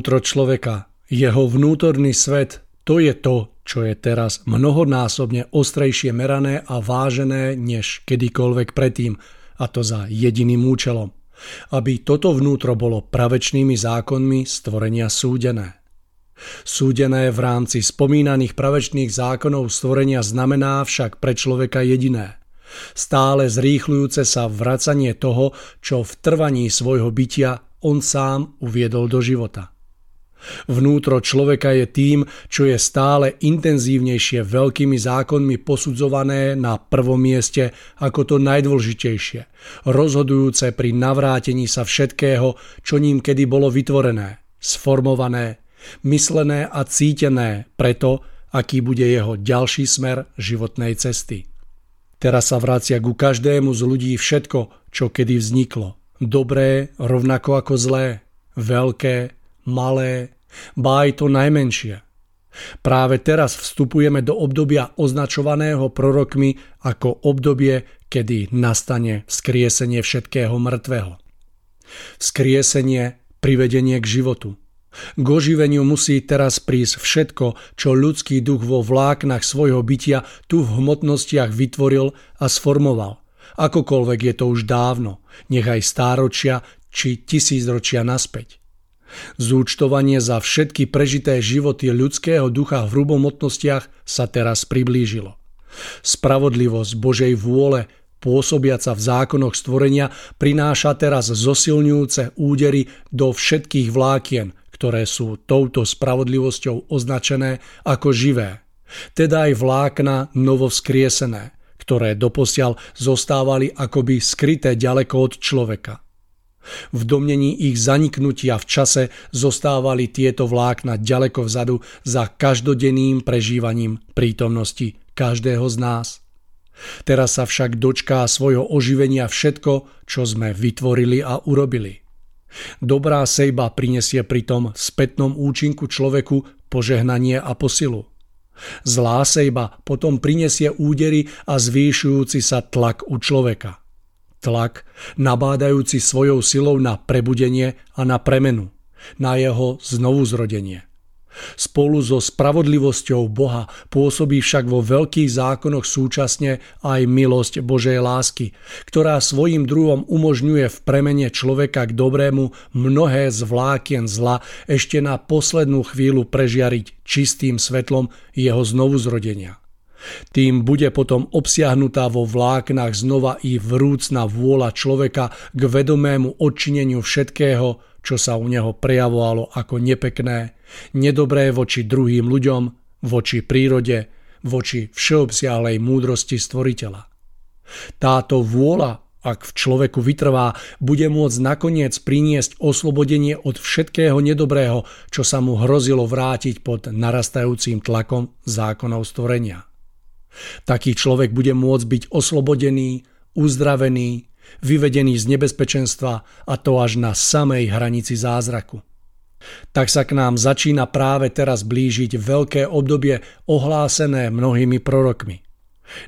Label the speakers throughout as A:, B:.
A: Vnútro človeka, jeho vnútorný svet, to je to, čo je teraz mnohonásobne ostrejšie merané a vážené než kedykoľvek predtým, a to za jediným účelom. Aby toto vnútro bolo pravečnými zákonmi stvorenia súdené. Súdené v rámci spomínaných pravečných zákonov stvorenia znamená však pre človeka jediné. Stále zrýchľujúce sa vracanie toho, čo v trvaní svojho bytia on sám uviedol do života. Vnútro človeka je tým, čo je stále intenzívnejšie veľkými zákonmi posudzované na prvom mieste ako to najdôležitejšie, rozhodujúce pri navrátení sa všetkého, čo ním kedy bolo vytvorené, sformované, myslené a cítené preto, aký bude jeho ďalší smer životnej cesty. Teraz sa vracia ku každému z ľudí všetko, čo kedy vzniklo. Dobré rovnako ako zlé, veľké, malé, ba aj to najmenšie. Práve teraz vstupujeme do obdobia označovaného prorokmi ako obdobie, kedy nastane vzkriesenie všetkého mŕtvého. Vzkriesenie, privedenie k životu. K oživeniu musí teraz prísť všetko, čo ľudský duch vo vláknach svojho bytia tu v hmotnostiach vytvoril a sformoval. Akokoľvek je to už dávno, nechaj stáročia či tisícročia naspäť. Zúčtovanie za všetky prežité životy ľudského ducha v hrubomotnostiach sa teraz priblížilo. Spravodlivosť Božej vôle pôsobiaca v zákonoch stvorenia prináša teraz zosilňujúce údery do všetkých vlákien, ktoré sú touto spravodlivosťou označené ako živé, teda aj vlákna novovskriesené, ktoré doposiaľ zostávali akoby skryté ďaleko od človeka. V domnení ich zaniknutia v čase zostávali tieto vlákna ďaleko vzadu za každodenným prežívaním prítomnosti každého z nás. Teraz sa však dočká svojho oživenia všetko, čo sme vytvorili a urobili. Dobrá sejba prinesie pritom v spätnom účinku človeku požehnanie a posilu. Zlá sejba potom prinesie údery a zvýšujúci sa tlak u človeka. Tlak, nabádajúci svojou silou na prebudenie a na premenu, na jeho znovuzrodenie. Spolu so spravodlivosťou Boha pôsobí však vo veľkých zákonoch súčasne aj milosť Božej lásky, ktorá svojim druhom umožňuje v premene človeka k dobrému mnohé z vlákien zla ešte na poslednú chvíľu prežiariť čistým svetlom jeho znovuzrodenia. Tým bude potom obsiahnutá vo vláknach znova i vrúcna vôľa človeka k vedomému odčineniu všetkého, čo sa u neho prejavovalo ako nepekné, nedobré voči druhým ľuďom, voči prírode, voči všeobsiahlej múdrosti stvoriteľa. Táto vôľa, ak v človeku vytrvá, bude môcť nakoniec priniesť oslobodenie od všetkého nedobrého, čo sa mu hrozilo vrátiť pod narastajúcim tlakom zákonov stvorenia. Taký človek bude môcť byť oslobodený, uzdravený, vyvedený z nebezpečenstva a to až na samej hranici zázraku. Tak sa k nám začína práve teraz blížiť veľké obdobie ohlásené mnohými prorokmi.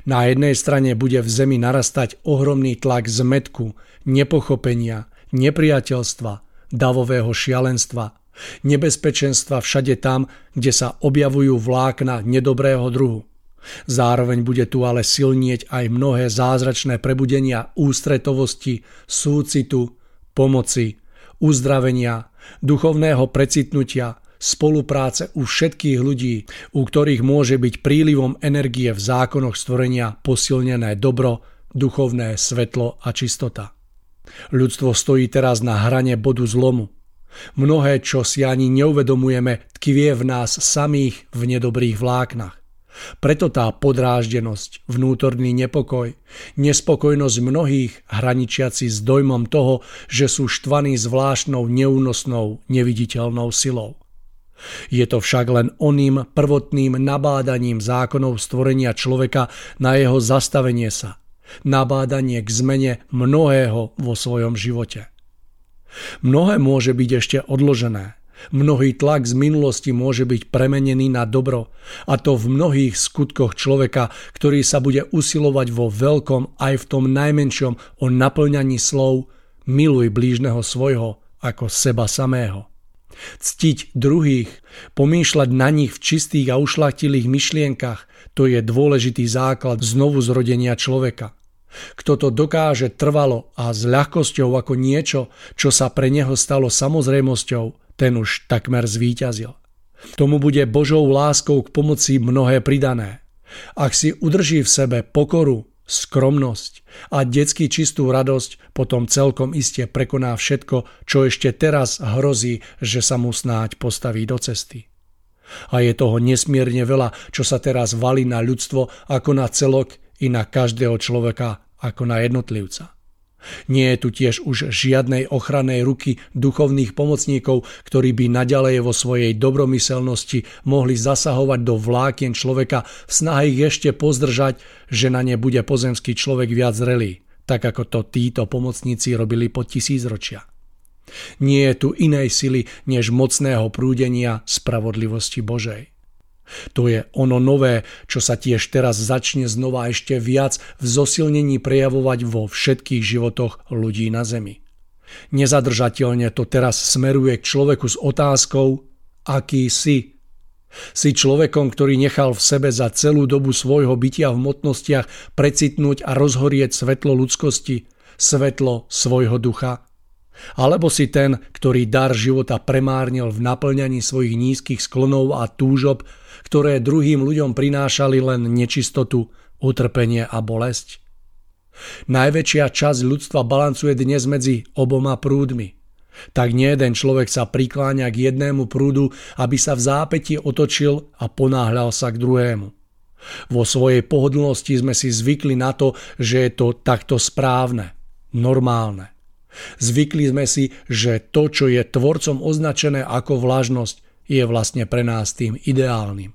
A: Na jednej strane bude v zemi narastať ohromný tlak zmetku, nepochopenia, nepriateľstva, davového šialenstva, nebezpečenstva všade tam, kde sa objavujú vlákna nedobrého druhu. Zároveň bude tu ale silnieť aj mnohé zázračné prebudenia ústretovosti, súcitu, pomoci, uzdravenia, duchovného precitnutia, spolupráce u všetkých ľudí, u ktorých môže byť prílivom energie v zákonoch stvorenia posilnené dobro, duchovné svetlo a čistota. Ľudstvo stojí teraz na hrane bodu zlomu. Mnohé, čo si ani neuvedomujeme, tkvie v nás samých v nedobrých vláknach. Preto tá podráždenosť, vnútorný nepokoj, nespokojnosť mnohých hraničiaci s dojmom toho, že sú štvaní zvláštnou neúnosnou, neviditeľnou silou. Je to však len oným prvotným nabádaním zákonov stvorenia človeka na jeho zastavenie sa, nabádanie k zmene mnohého vo svojom živote. Mnohé môže byť ešte odložené, Mnohý tlak z minulosti môže byť premenený na dobro, a to v mnohých skutkoch človeka, ktorý sa bude usilovať vo veľkom aj v tom najmenšom o naplňaní slov miluj blížneho svojho ako seba samého. Ctiť druhých, pomýšľať na nich v čistých a ušlachtilých myšlienkach, to je dôležitý základ znovu zrodenia človeka. Kto to dokáže trvalo a s ľahkosťou ako niečo, čo sa pre neho stalo samozrejmosťou, ten už takmer zvíťazil. Tomu bude Božou láskou k pomoci mnohé pridané. Ak si udrží v sebe pokoru, skromnosť a detsky čistú radosť, potom celkom iste prekoná všetko, čo ešte teraz hrozí, že sa mu snáď postaví do cesty. A je toho nesmierne veľa, čo sa teraz valí na ľudstvo ako na celok i na každého človeka ako na jednotlivca. Nie je tu tiež už žiadnej ochrannej ruky duchovných pomocníkov, ktorí by naďalej vo svojej dobromyselnosti mohli zasahovať do vlákien človeka v snahe ich ešte pozdržať, že na ne bude pozemský človek viac zrelý, tak ako to títo pomocníci robili po tisícročia. Nie je tu inej sily než mocného prúdenia spravodlivosti Božej. To je ono nové, čo sa tiež teraz začne znova ešte viac v zosilnení prejavovať vo všetkých životoch ľudí na Zemi. Nezadržateľne to teraz smeruje k človeku s otázkou, aký si. Si človekom, ktorý nechal v sebe za celú dobu svojho bytia v motnostiach precitnúť a rozhorieť svetlo ľudskosti, svetlo svojho ducha. Alebo si ten, ktorý dar života premárnil v naplňaní svojich nízkych sklonov a túžob, ktoré druhým ľuďom prinášali len nečistotu, utrpenie a bolesť? Najväčšia časť ľudstva balancuje dnes medzi oboma prúdmi. Tak nie jeden človek sa prikláňa k jednému prúdu, aby sa v zápäti otočil a ponáhľal sa k druhému. Vo svojej pohodlnosti sme si zvykli na to, že je to takto správne, normálne. Zvykli sme si, že to, čo je tvorcom označené ako vlažnosť, je vlastne pre nás tým ideálnym.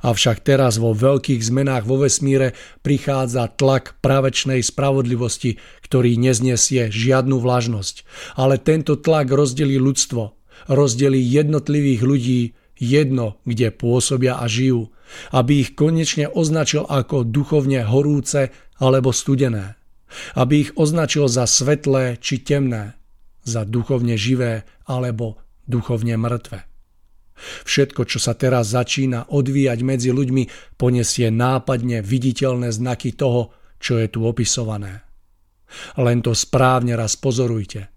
A: Avšak teraz vo veľkých zmenách vo vesmíre prichádza tlak pravečnej spravodlivosti, ktorý neznesie žiadnu vlažnosť. Ale tento tlak rozdelí ľudstvo, rozdelí jednotlivých ľudí jedno, kde pôsobia a žijú, aby ich konečne označil ako duchovne horúce alebo studené aby ich označil za svetlé či temné, za duchovne živé alebo duchovne mŕtve. Všetko, čo sa teraz začína odvíjať medzi ľuďmi, ponesie nápadne viditeľné znaky toho, čo je tu opisované. Len to správne raz pozorujte.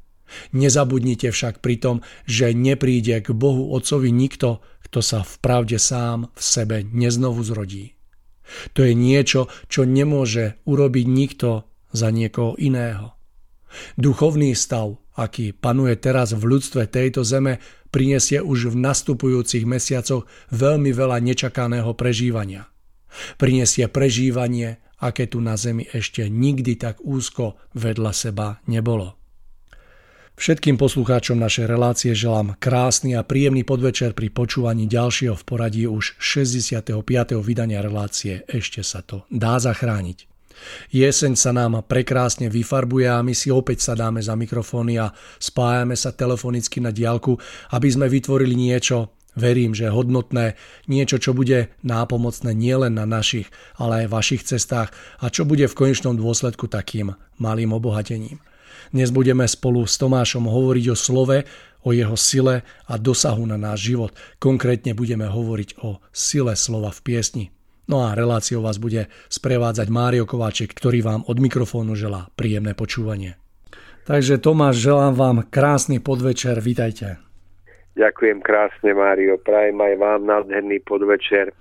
A: Nezabudnite však pri tom, že nepríde k Bohu Otcovi nikto, kto sa v pravde sám v sebe neznovu zrodí. To je niečo, čo nemôže urobiť nikto za niekoho iného. Duchovný stav, aký panuje teraz v ľudstve tejto zeme, prinesie už v nastupujúcich mesiacoch veľmi veľa nečakaného prežívania. Prinesie prežívanie, aké tu na zemi ešte nikdy tak úzko vedľa seba nebolo. Všetkým poslucháčom našej relácie želám krásny a príjemný podvečer pri počúvaní ďalšieho v poradí už 65. vydania relácie Ešte sa to dá zachrániť. Jeseň sa nám prekrásne vyfarbuje a my si opäť sadáme za mikrofóny a spájame sa telefonicky na diálku, aby sme vytvorili niečo, verím, že hodnotné, niečo, čo bude nápomocné nielen na našich, ale aj vašich cestách a čo bude v konečnom dôsledku takým malým obohatením. Dnes budeme spolu s Tomášom hovoriť o slove, o jeho sile a dosahu na náš život. Konkrétne budeme hovoriť o sile slova v piesni. No a reláciou vás bude sprevádzať Mário Kováček, ktorý vám od mikrofónu želá príjemné počúvanie. Takže Tomáš, želám vám krásny podvečer, vítajte.
B: Ďakujem krásne, Mário. Prajem aj vám nádherný podvečer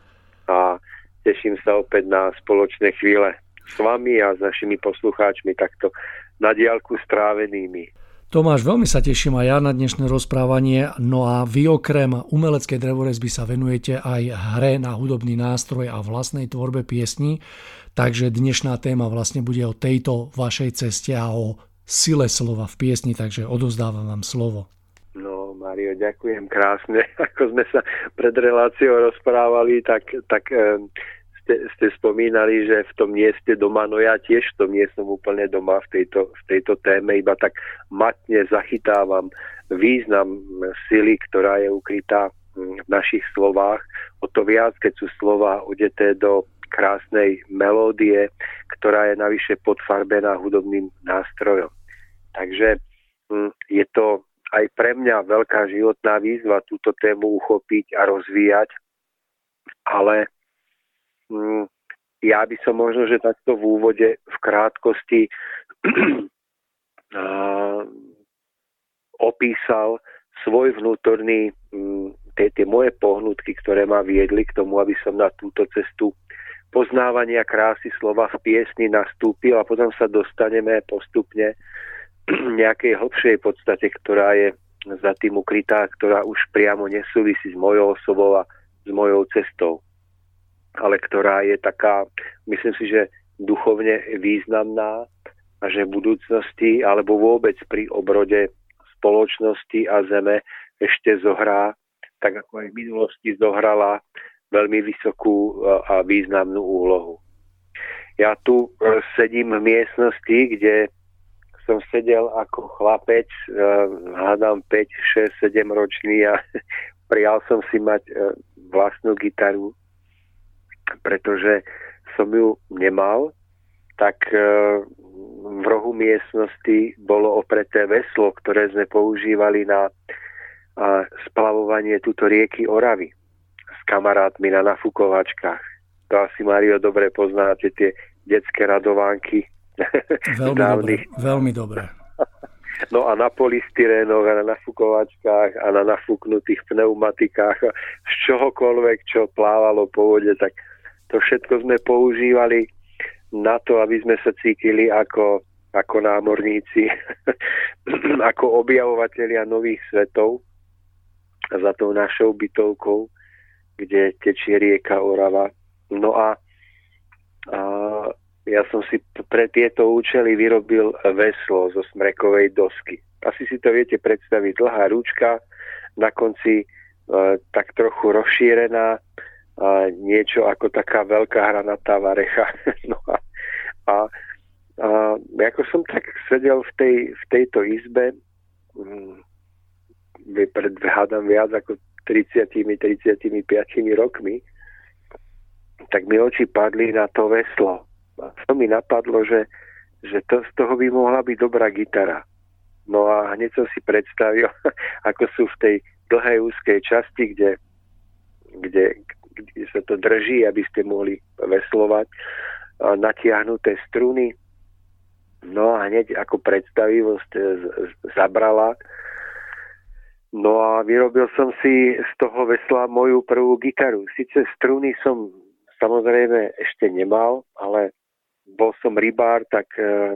B: a teším sa opäť na spoločné chvíle s vami a s našimi poslucháčmi takto na diálku strávenými.
A: Tomáš, veľmi sa teším aj ja na dnešné rozprávanie. No a vy okrem umeleckej drevorezby sa venujete aj hre na hudobný nástroj a vlastnej tvorbe piesní. Takže dnešná téma vlastne bude o tejto vašej ceste a o sile slova v piesni, takže odozdávam vám slovo.
B: No, Mario, ďakujem krásne. Ako sme sa pred reláciou rozprávali, tak, tak ste, ste spomínali, že v tom nie ste doma, no ja tiež v tom nie som úplne doma v tejto, v tejto téme, iba tak matne zachytávam význam sily, ktorá je ukrytá v našich slovách. O to viac, keď sú slova odeté do krásnej melódie, ktorá je navyše podfarbená hudobným nástrojom. Takže hm, je to aj pre mňa veľká životná výzva túto tému uchopiť a rozvíjať, ale Mm, ja by som možno, že takto v úvode v krátkosti opísal svoj vnútorný, mm, tie moje pohnutky, ktoré ma viedli k tomu, aby som na túto cestu poznávania krásy slova v piesni nastúpil a potom sa dostaneme postupne nejakej hlbšej podstate, ktorá je za tým ukrytá, ktorá už priamo nesúvisí s mojou osobou a s mojou cestou ale ktorá je taká, myslím si, že duchovne významná a že v budúcnosti alebo vôbec pri obrode spoločnosti a zeme ešte zohrá, tak ako aj v minulosti zohrala veľmi vysokú a významnú úlohu. Ja tu e, sedím v miestnosti, kde som sedel ako chlapec, hádam 5, 6, 7 ročný a prijal som si mať e, vlastnú gitaru, pretože som ju nemal, tak v rohu miestnosti bolo opreté veslo, ktoré sme používali na splavovanie túto rieky Oravy s kamarátmi na nafukovačkách. To asi, Mario, dobre poznáte tie detské radovánky.
A: Veľmi dobre, veľmi dobre.
B: No a na polystyrénoch a na nafukovačkách a na nafúknutých pneumatikách z čohokoľvek, čo plávalo po vode, tak to všetko sme používali na to, aby sme sa cítili ako, ako námorníci, ako objavovateľia nových svetov za tou našou bytovkou, kde tečie rieka Orava. No a, a ja som si pre tieto účely vyrobil veslo zo smrekovej dosky. Asi si to viete predstaviť, dlhá rúčka, na konci e, tak trochu rozšírená, niečo ako taká veľká hranatá varecha. no a, a, a ako som tak sedel v, tej, v tejto izbe, mm, predhádam viac ako 30-35 rokmi, tak mi oči padli na to veslo. A to mi napadlo, že, že to, z toho by mohla byť dobrá gitara. No a hneď som si predstavil, ako sú v tej dlhej úzkej časti, kde, kde, kde sa to drží, aby ste mohli veslovať, natiahnuté struny. No a hneď ako predstavivosť zabrala No a vyrobil som si z toho vesla moju prvú gitaru. Sice struny som samozrejme ešte nemal, ale bol som rybár, tak e,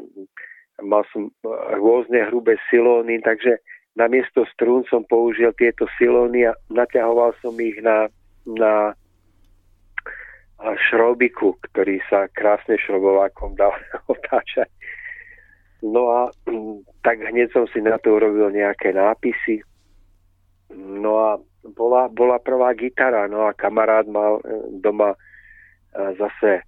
B: mal som rôzne hrubé silóny, takže namiesto strún som použil tieto silóny a naťahoval som ich na, na šrobiku, ktorý sa krásne šrobovákom dal otáčať. No a tak hneď som si na to urobil nejaké nápisy, No a bola, bola prvá gitara, no a kamarát mal e, doma e, zase e,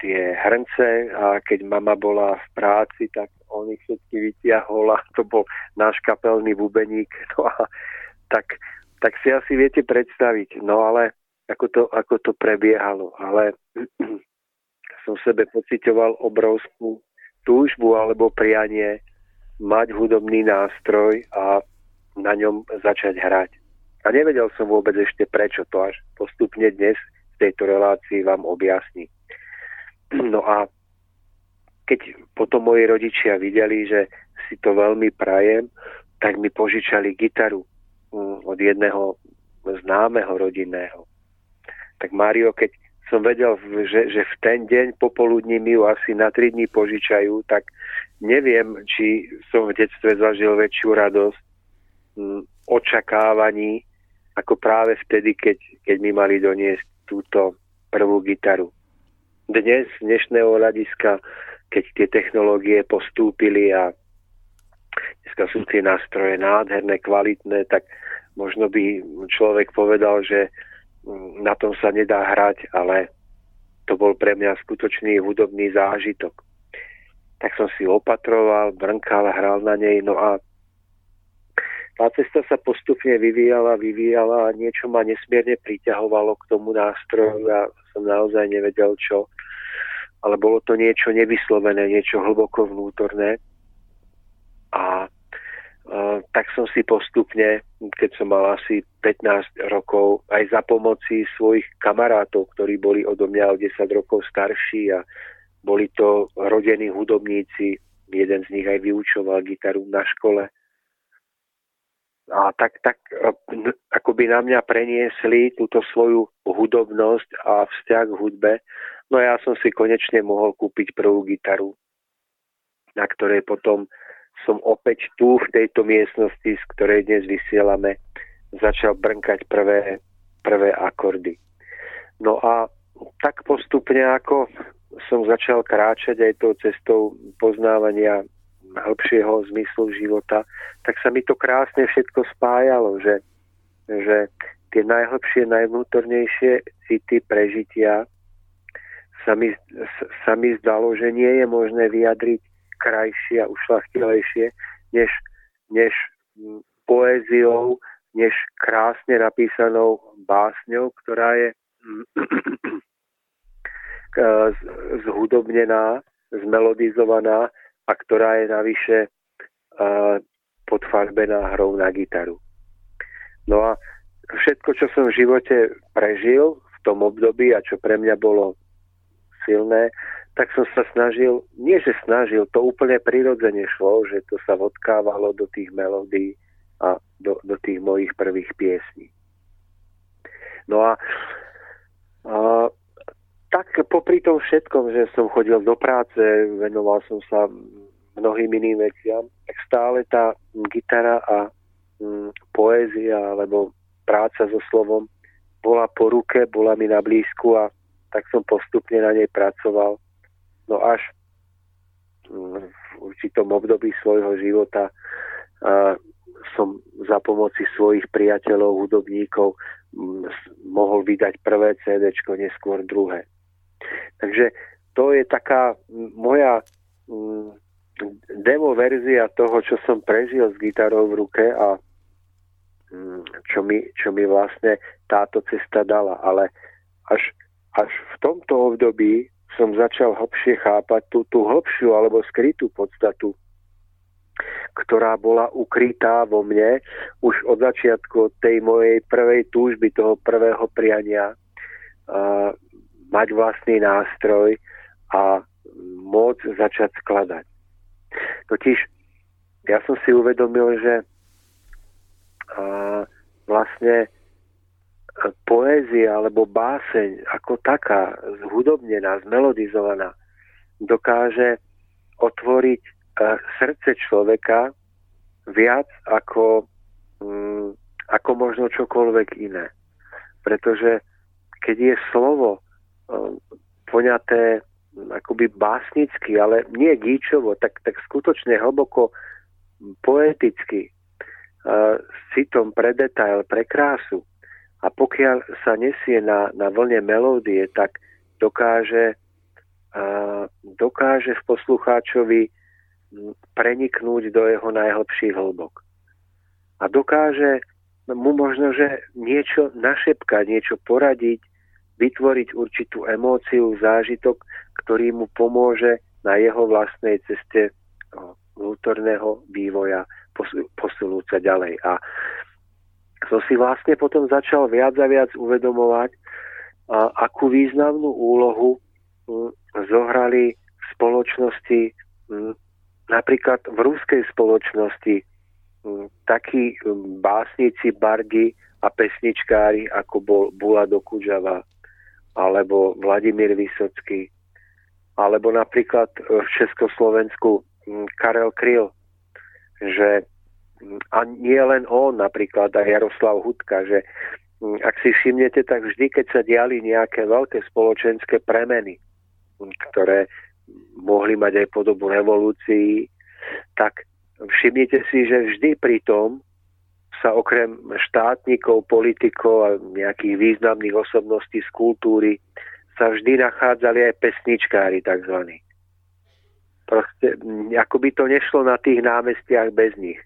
B: tie hrnce a keď mama bola v práci, tak on ich všetky vytiahol a to bol náš kapelný bubeník. No a tak, tak si asi viete predstaviť, no ale ako to, ako to prebiehalo. Ale som sebe pocitoval obrovskú túžbu alebo prianie mať hudobný nástroj a na ňom začať hrať. A nevedel som vôbec ešte prečo to až postupne dnes v tejto relácii vám objasní. No a keď potom moji rodičia videli, že si to veľmi prajem, tak mi požičali gitaru mm, od jedného známeho rodinného. Tak Mário, keď som vedel, že, že v ten deň popoludní mi ju asi na 3 dní požičajú, tak neviem, či som v detstve zažil väčšiu radosť, očakávaní, ako práve vtedy, keď, keď mi mali doniesť túto prvú gitaru. Dnes, z dnešného hľadiska, keď tie technológie postúpili a dneska sú tie nástroje nádherné, kvalitné, tak možno by človek povedal, že na tom sa nedá hrať, ale to bol pre mňa skutočný hudobný zážitok. Tak som si opatroval, brnkal, hral na nej, no a tá cesta sa postupne vyvíjala, vyvíjala a niečo ma nesmierne priťahovalo k tomu nástroju. Ja som naozaj nevedel čo, ale bolo to niečo nevyslovené, niečo hlboko vnútorné. A tak som si postupne, keď som mal asi 15 rokov, aj za pomoci svojich kamarátov, ktorí boli odo mňa o 10 rokov starší a boli to rodení hudobníci, jeden z nich aj vyučoval gitaru na škole, a tak, tak e, akoby na mňa preniesli túto svoju hudobnosť a vzťah k hudbe. No ja som si konečne mohol kúpiť prvú gitaru, na ktorej potom som opäť tu v tejto miestnosti, z ktorej dnes vysielame, začal brnkať prvé, prvé akordy. No a tak postupne, ako som začal kráčať aj tou cestou poznávania hĺbšieho zmyslu života, tak sa mi to krásne všetko spájalo, že, že tie najhlbšie, najvnútornejšie city, prežitia sa mi, sa mi zdalo, že nie je možné vyjadriť krajšie a ušlachtilejšie, než, než poéziou, než krásne napísanou básňou, ktorá je zhudobnená, zmelodizovaná a ktorá je navyše podfarbená hrou na gitaru. No a všetko, čo som v živote prežil v tom období a čo pre mňa bolo silné, tak som sa snažil, nie že snažil, to úplne prirodzene šlo, že to sa odkávalo do tých melódií a do, do tých mojich prvých piesní. No a, a tak popri tom všetkom, že som chodil do práce, venoval som sa mnohým iným veciam, tak stále tá gitara a mm, poézia alebo práca so slovom bola po ruke, bola mi na blízku a tak som postupne na nej pracoval. No až v určitom období svojho života a, som za pomoci svojich priateľov, hudobníkov mohol vydať prvé CD, neskôr druhé. Takže to je taká moja demo verzia toho, čo som prežil s gitarou v ruke a čo mi, čo mi vlastne táto cesta dala. Ale až, až v tomto období som začal hlbšie chápať tú, tú hlbšiu alebo skrytú podstatu, ktorá bola ukrytá vo mne už od začiatku tej mojej prvej túžby, toho prvého priania mať vlastný nástroj a môcť začať skladať. Totiž ja som si uvedomil, že a, vlastne poézia alebo báseň ako taká, zhudobnená, zmelodizovaná, dokáže otvoriť a, srdce človeka viac ako, mm, ako možno čokoľvek iné. Pretože keď je slovo poňaté akoby básnicky, ale nie gíčovo, tak, tak skutočne hlboko poeticky, s citom pre detail, pre krásu. A pokiaľ sa nesie na, na vlne melódie, tak dokáže, dokáže v poslucháčovi preniknúť do jeho najhlbších hlbok. A dokáže mu možno, že niečo našepkať, niečo poradiť, vytvoriť určitú emóciu, zážitok, ktorý mu pomôže na jeho vlastnej ceste vnútorného vývoja posunúť sa ďalej. A som si vlastne potom začal viac a viac uvedomovať, a akú významnú úlohu zohrali v spoločnosti, napríklad v ruskej spoločnosti, takí básnici, bardi a pesničkári, ako bol Bula do Kudžava, alebo Vladimír Vysocký, alebo napríklad v Československu Karel Kryl, že a nie len on, napríklad aj Jaroslav Hudka, že mm, ak si všimnete, tak vždy, keď sa diali nejaké veľké spoločenské premeny, ktoré mohli mať aj podobu revolúcií, tak všimnite si, že vždy pri tom sa okrem štátnikov, politikov a nejakých významných osobností z kultúry sa vždy nachádzali aj pesničkári tzv. Proste, ako by to nešlo na tých námestiach bez nich.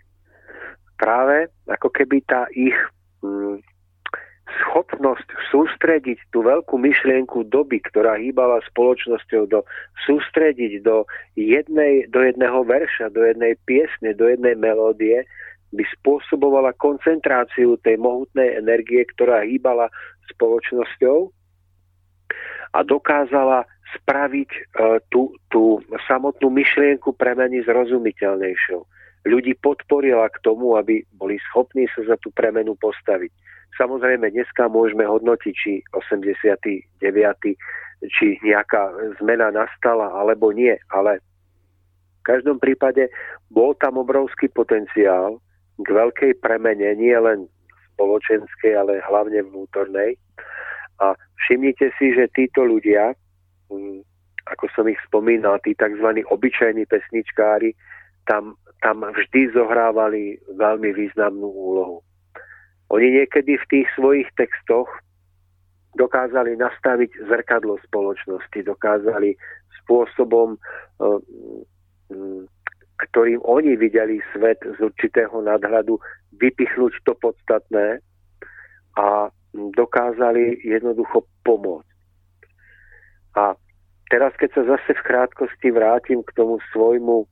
B: Práve ako keby tá ich hm, schopnosť sústrediť tú veľkú myšlienku doby, ktorá hýbala spoločnosťou, do, sústrediť do, jednej, do jedného verša, do jednej piesne, do jednej melódie, by spôsobovala koncentráciu tej mohutnej energie, ktorá hýbala spoločnosťou a dokázala spraviť e, tú, tú samotnú myšlienku premeny zrozumiteľnejšou. Ľudí podporila k tomu, aby boli schopní sa za tú premenu postaviť. Samozrejme, dneska môžeme hodnotiť, či 89. či nejaká zmena nastala, alebo nie, ale v každom prípade bol tam obrovský potenciál, k veľkej premene, nie len spoločenskej, ale hlavne vnútornej. A všimnite si, že títo ľudia, mm, ako som ich spomínal, tí tzv. obyčajní pesničkári, tam, tam vždy zohrávali veľmi významnú úlohu. Oni niekedy v tých svojich textoch dokázali nastaviť zrkadlo spoločnosti, dokázali spôsobom, eh, mm, ktorým oni videli svet z určitého nadhľadu, vypichnúť to podstatné a dokázali jednoducho pomôcť. A teraz, keď sa zase v krátkosti vrátim k tomu svojmu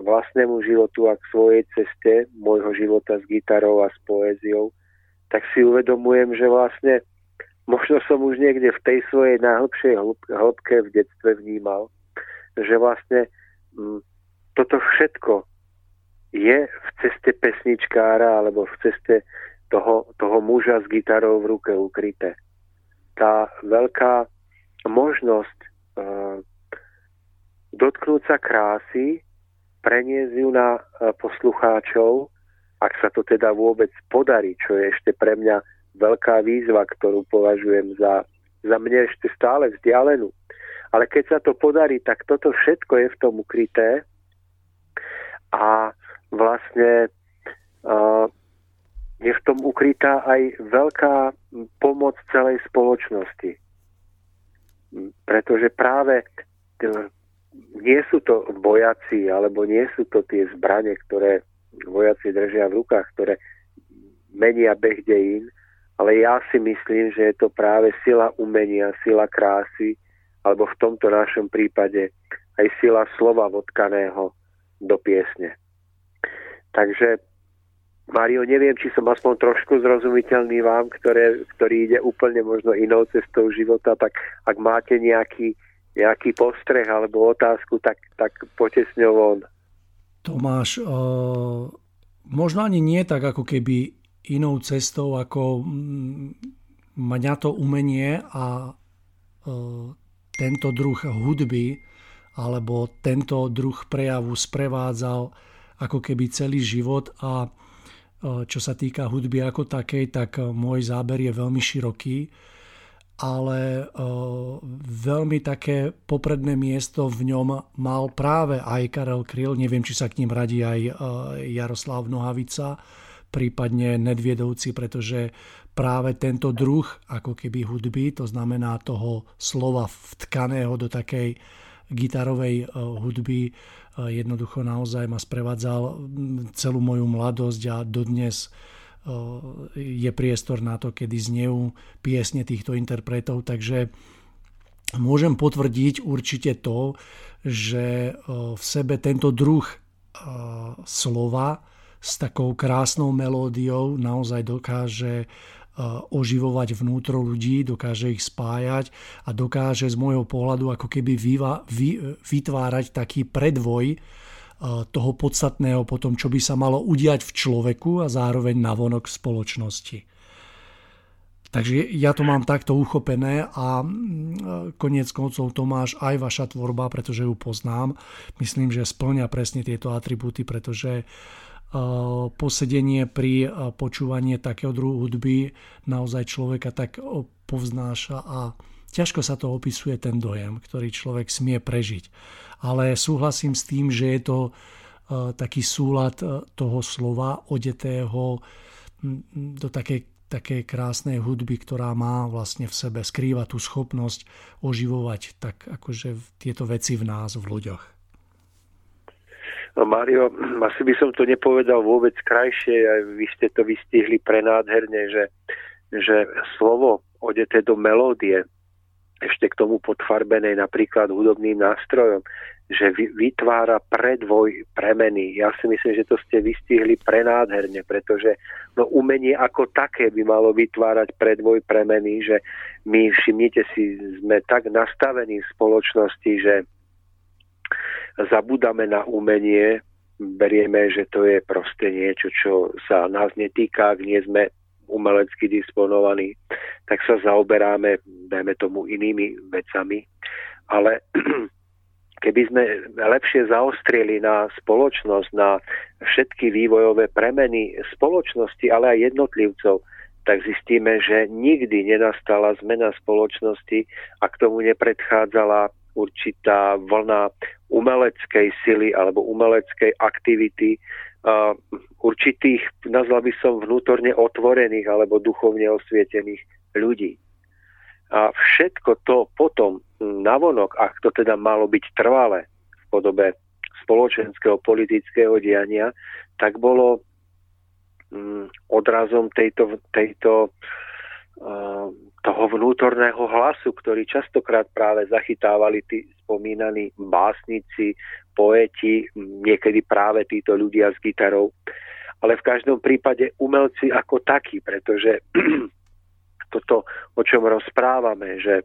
B: vlastnému životu a k svojej ceste môjho života s gitarou a s poéziou, tak si uvedomujem, že vlastne možno som už niekde v tej svojej najhlbšej hĺbke v detstve vnímal, že vlastne mm, toto všetko je v ceste pesničkára alebo v ceste toho, toho muža s gitarou v ruke ukryté. Tá veľká možnosť e, dotknúť sa krásy, preniesť ju na e, poslucháčov ak sa to teda vôbec podarí, čo je ešte pre mňa veľká výzva, ktorú považujem za, za mne ešte stále vzdialenú. Ale keď sa to podarí, tak toto všetko je v tom ukryté a vlastne uh, je v tom ukrytá aj veľká pomoc celej spoločnosti. Pretože práve nie sú to vojaci alebo nie sú to tie zbranie, ktoré vojaci držia v rukách, ktoré menia beh dejín, ale ja si myslím, že je to práve sila umenia, sila krásy, alebo v tomto našom prípade aj sila slova vodkaného do piesne. Takže Mario, neviem, či som aspoň trošku zrozumiteľný vám, ktoré, ktorý ide úplne možno inou cestou života, tak ak máte nejaký, nejaký postreh alebo otázku, tak, tak ňou von.
A: Tomáš, uh, možno ani nie tak ako keby inou cestou, ako mňa to umenie a uh, tento druh hudby alebo tento druh prejavu sprevádzal ako keby celý život a uh, čo sa týka hudby ako takej, tak môj záber je veľmi široký ale veľmi také popredné miesto v ňom mal práve aj Karel Kryl, neviem, či sa k ním radí aj Jaroslav Nohavica, prípadne Nedviedovci, pretože práve tento druh ako keby hudby, to znamená toho slova vtkaného do takej gitarovej hudby, jednoducho naozaj ma sprevádzal celú moju mladosť a dodnes je priestor na to, kedy znejú piesne týchto interpretov, takže môžem potvrdiť určite to, že v sebe tento druh slova s takou krásnou melódiou naozaj dokáže oživovať vnútro ľudí, dokáže ich spájať a dokáže z môjho pohľadu ako keby vytvárať taký predvoj toho podstatného potom, čo by sa malo udiať v človeku a zároveň navonok v spoločnosti. Takže ja to mám takto uchopené a koniec koncov Tomáš aj vaša tvorba, pretože ju poznám, myslím, že splňa presne tieto atribúty, pretože posedenie pri počúvaní takého druhu hudby naozaj človeka tak povznáša a ťažko sa to opisuje ten dojem, ktorý človek smie prežiť ale súhlasím s tým, že je to e, taký súlad e, toho slova odetého do takej, takej krásnej hudby, ktorá má vlastne v sebe, skrýva tú schopnosť oživovať tak akože tieto veci v nás, v ľuďoch.
B: No Mário, asi by som to nepovedal vôbec krajšie, vy ste to vystihli prenádherne, že, že slovo odeté do melódie, ešte k tomu podfarbenej napríklad hudobným nástrojom, že vytvára predvoj premeny. Ja si myslím, že to ste vystihli prenádherne, pretože no, umenie ako také by malo vytvárať predvoj premeny, že my, všimnite si, sme tak nastavení v spoločnosti, že zabudáme na umenie, berieme, že to je proste niečo, čo sa nás netýka, ak nie sme umelecky disponovaní, tak sa zaoberáme, dajme tomu, inými vecami. Ale keby sme lepšie zaostrieli na spoločnosť, na všetky vývojové premeny spoločnosti, ale aj jednotlivcov, tak zistíme, že nikdy nenastala zmena spoločnosti a k tomu nepredchádzala určitá vlna umeleckej sily alebo umeleckej aktivity, určitých, nazval by som, vnútorne otvorených alebo duchovne osvietených ľudí. A všetko to potom navonok, ak to teda malo byť trvalé v podobe spoločenského politického diania, tak bolo Mm, odrazom tejto, tejto toho vnútorného hlasu, ktorý častokrát práve zachytávali tí spomínaní básnici, poeti, niekedy práve títo ľudia s gitarou. Ale v každom prípade umelci ako takí, pretože toto, o čom rozprávame, že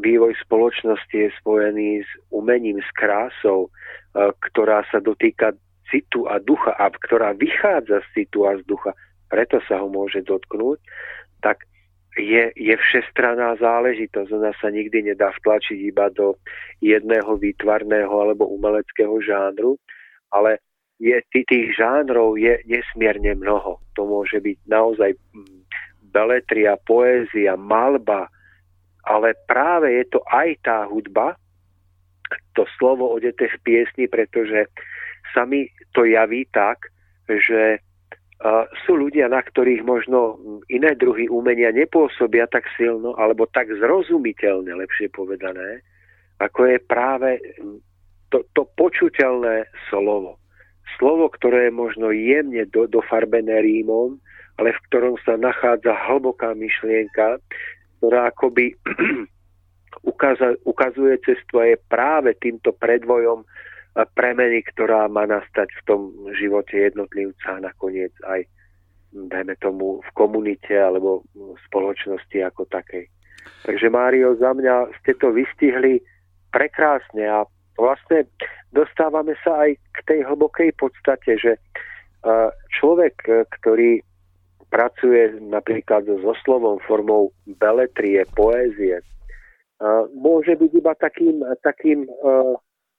B: vývoj spoločnosti je spojený s umením, s krásou, ktorá sa dotýka citu a ducha, a ktorá vychádza z citu a z ducha, preto sa ho môže dotknúť, tak je, je všestraná záležitosť. Ona sa nikdy nedá vtlačiť iba do jedného výtvarného alebo umeleckého žánru, ale je, tých žánrov je nesmierne mnoho. To môže byť naozaj mm, beletria, poézia, malba, ale práve je to aj tá hudba, to slovo odete v piesni, pretože sa mi to javí tak, že Uh, sú ľudia, na ktorých možno iné druhy umenia nepôsobia tak silno alebo tak zrozumiteľne, lepšie povedané, ako je práve to, to počuteľné slovo. Slovo, ktoré je možno jemne do, dofarbené rímom, ale v ktorom sa nachádza hlboká myšlienka, ktorá akoby ukazuje cestu a je práve týmto predvojom premeny, ktorá má nastať v tom živote jednotlivca a nakoniec aj, dajme tomu, v komunite alebo v spoločnosti ako takej. Takže Mário, za mňa ste to vystihli prekrásne a vlastne dostávame sa aj k tej hlbokej podstate, že človek, ktorý pracuje napríklad so slovom formou beletrie, poézie, môže byť iba takým, takým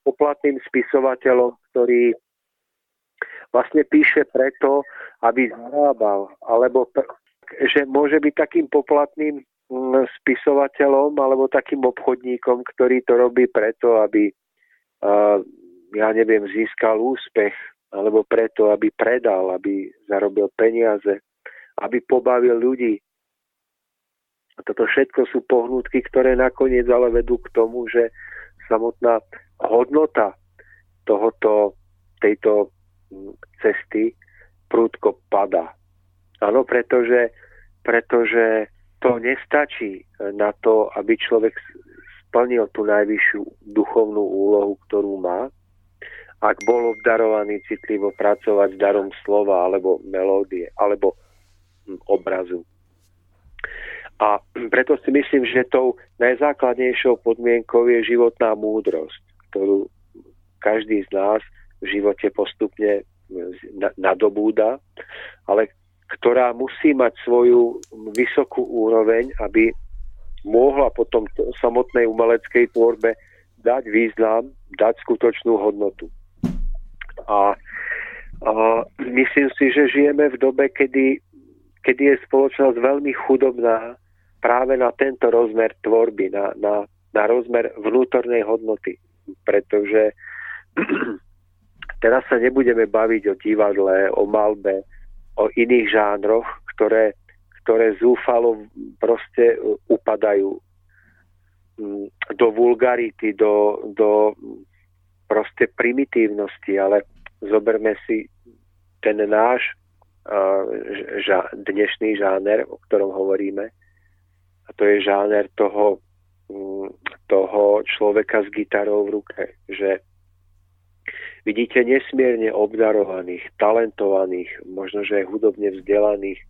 B: poplatným spisovateľom, ktorý vlastne píše preto, aby zarábal, alebo že môže byť takým poplatným spisovateľom alebo takým obchodníkom, ktorý to robí preto, aby ja neviem, získal úspech alebo preto, aby predal, aby zarobil peniaze, aby pobavil ľudí. A toto všetko sú pohnutky, ktoré nakoniec ale vedú k tomu, že samotná hodnota tohoto, tejto cesty prúdko padá. Áno, pretože, pretože to nestačí na to, aby človek splnil tú najvyššiu duchovnú úlohu, ktorú má, ak bol obdarovaný citlivo pracovať s darom slova alebo melódie alebo obrazu. A preto si myslím, že tou najzákladnejšou podmienkou je životná múdrosť ktorú každý z nás v živote postupne nadobúda, ale ktorá musí mať svoju vysokú úroveň, aby mohla potom samotnej umeleckej tvorbe dať význam, dať skutočnú hodnotu. A, a myslím si, že žijeme v dobe, kedy, kedy je spoločnosť veľmi chudobná práve na tento rozmer tvorby, na, na, na rozmer vnútornej hodnoty pretože teraz sa nebudeme baviť o divadle, o malbe, o iných žánroch, ktoré, ktoré zúfalo proste upadajú mm, do vulgarity, do, do proste primitívnosti, ale zoberme si ten náš uh, ža, dnešný žáner, o ktorom hovoríme, a to je žáner toho Mm, toho človeka s gitarou v ruke, že vidíte nesmierne obdarovaných, talentovaných, možno že hudobne vzdelaných,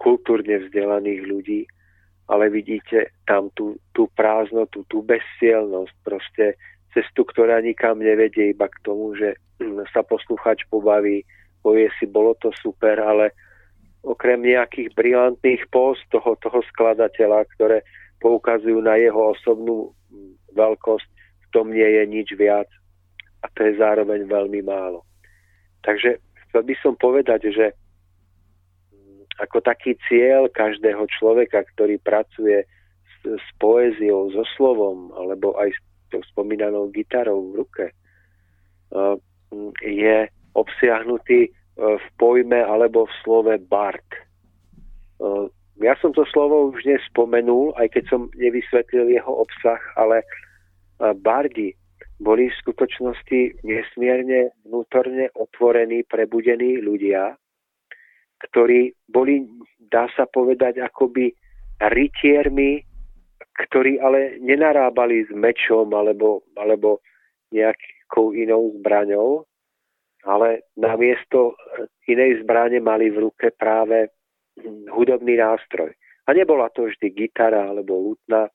B: kultúrne vzdelaných ľudí, ale vidíte tam tú, tú prázdnotu, tú bezsielnosť, proste cestu, ktorá nikam nevedie iba k tomu, že sa posluchač pobaví, povie si, bolo to super, ale okrem nejakých brilantných post toho, toho skladateľa, ktoré poukazujú na jeho osobnú veľkosť, v tom nie je nič viac a to je zároveň veľmi málo. Takže chcel by som povedať, že ako taký cieľ každého človeka, ktorý pracuje s, s poéziou, so slovom, alebo aj s tou spomínanou gitarou v ruke, je obsiahnutý v pojme alebo v slove bard. Ja som to slovo už nespomenul, aj keď som nevysvetlil jeho obsah, ale bardi boli v skutočnosti nesmierne vnútorne otvorení, prebudení ľudia, ktorí boli, dá sa povedať, akoby rytiermi, ktorí ale nenarábali s mečom alebo, alebo nejakou inou zbraňou, ale namiesto inej zbrane mali v ruke práve hudobný nástroj. A nebola to vždy gitara alebo lutna,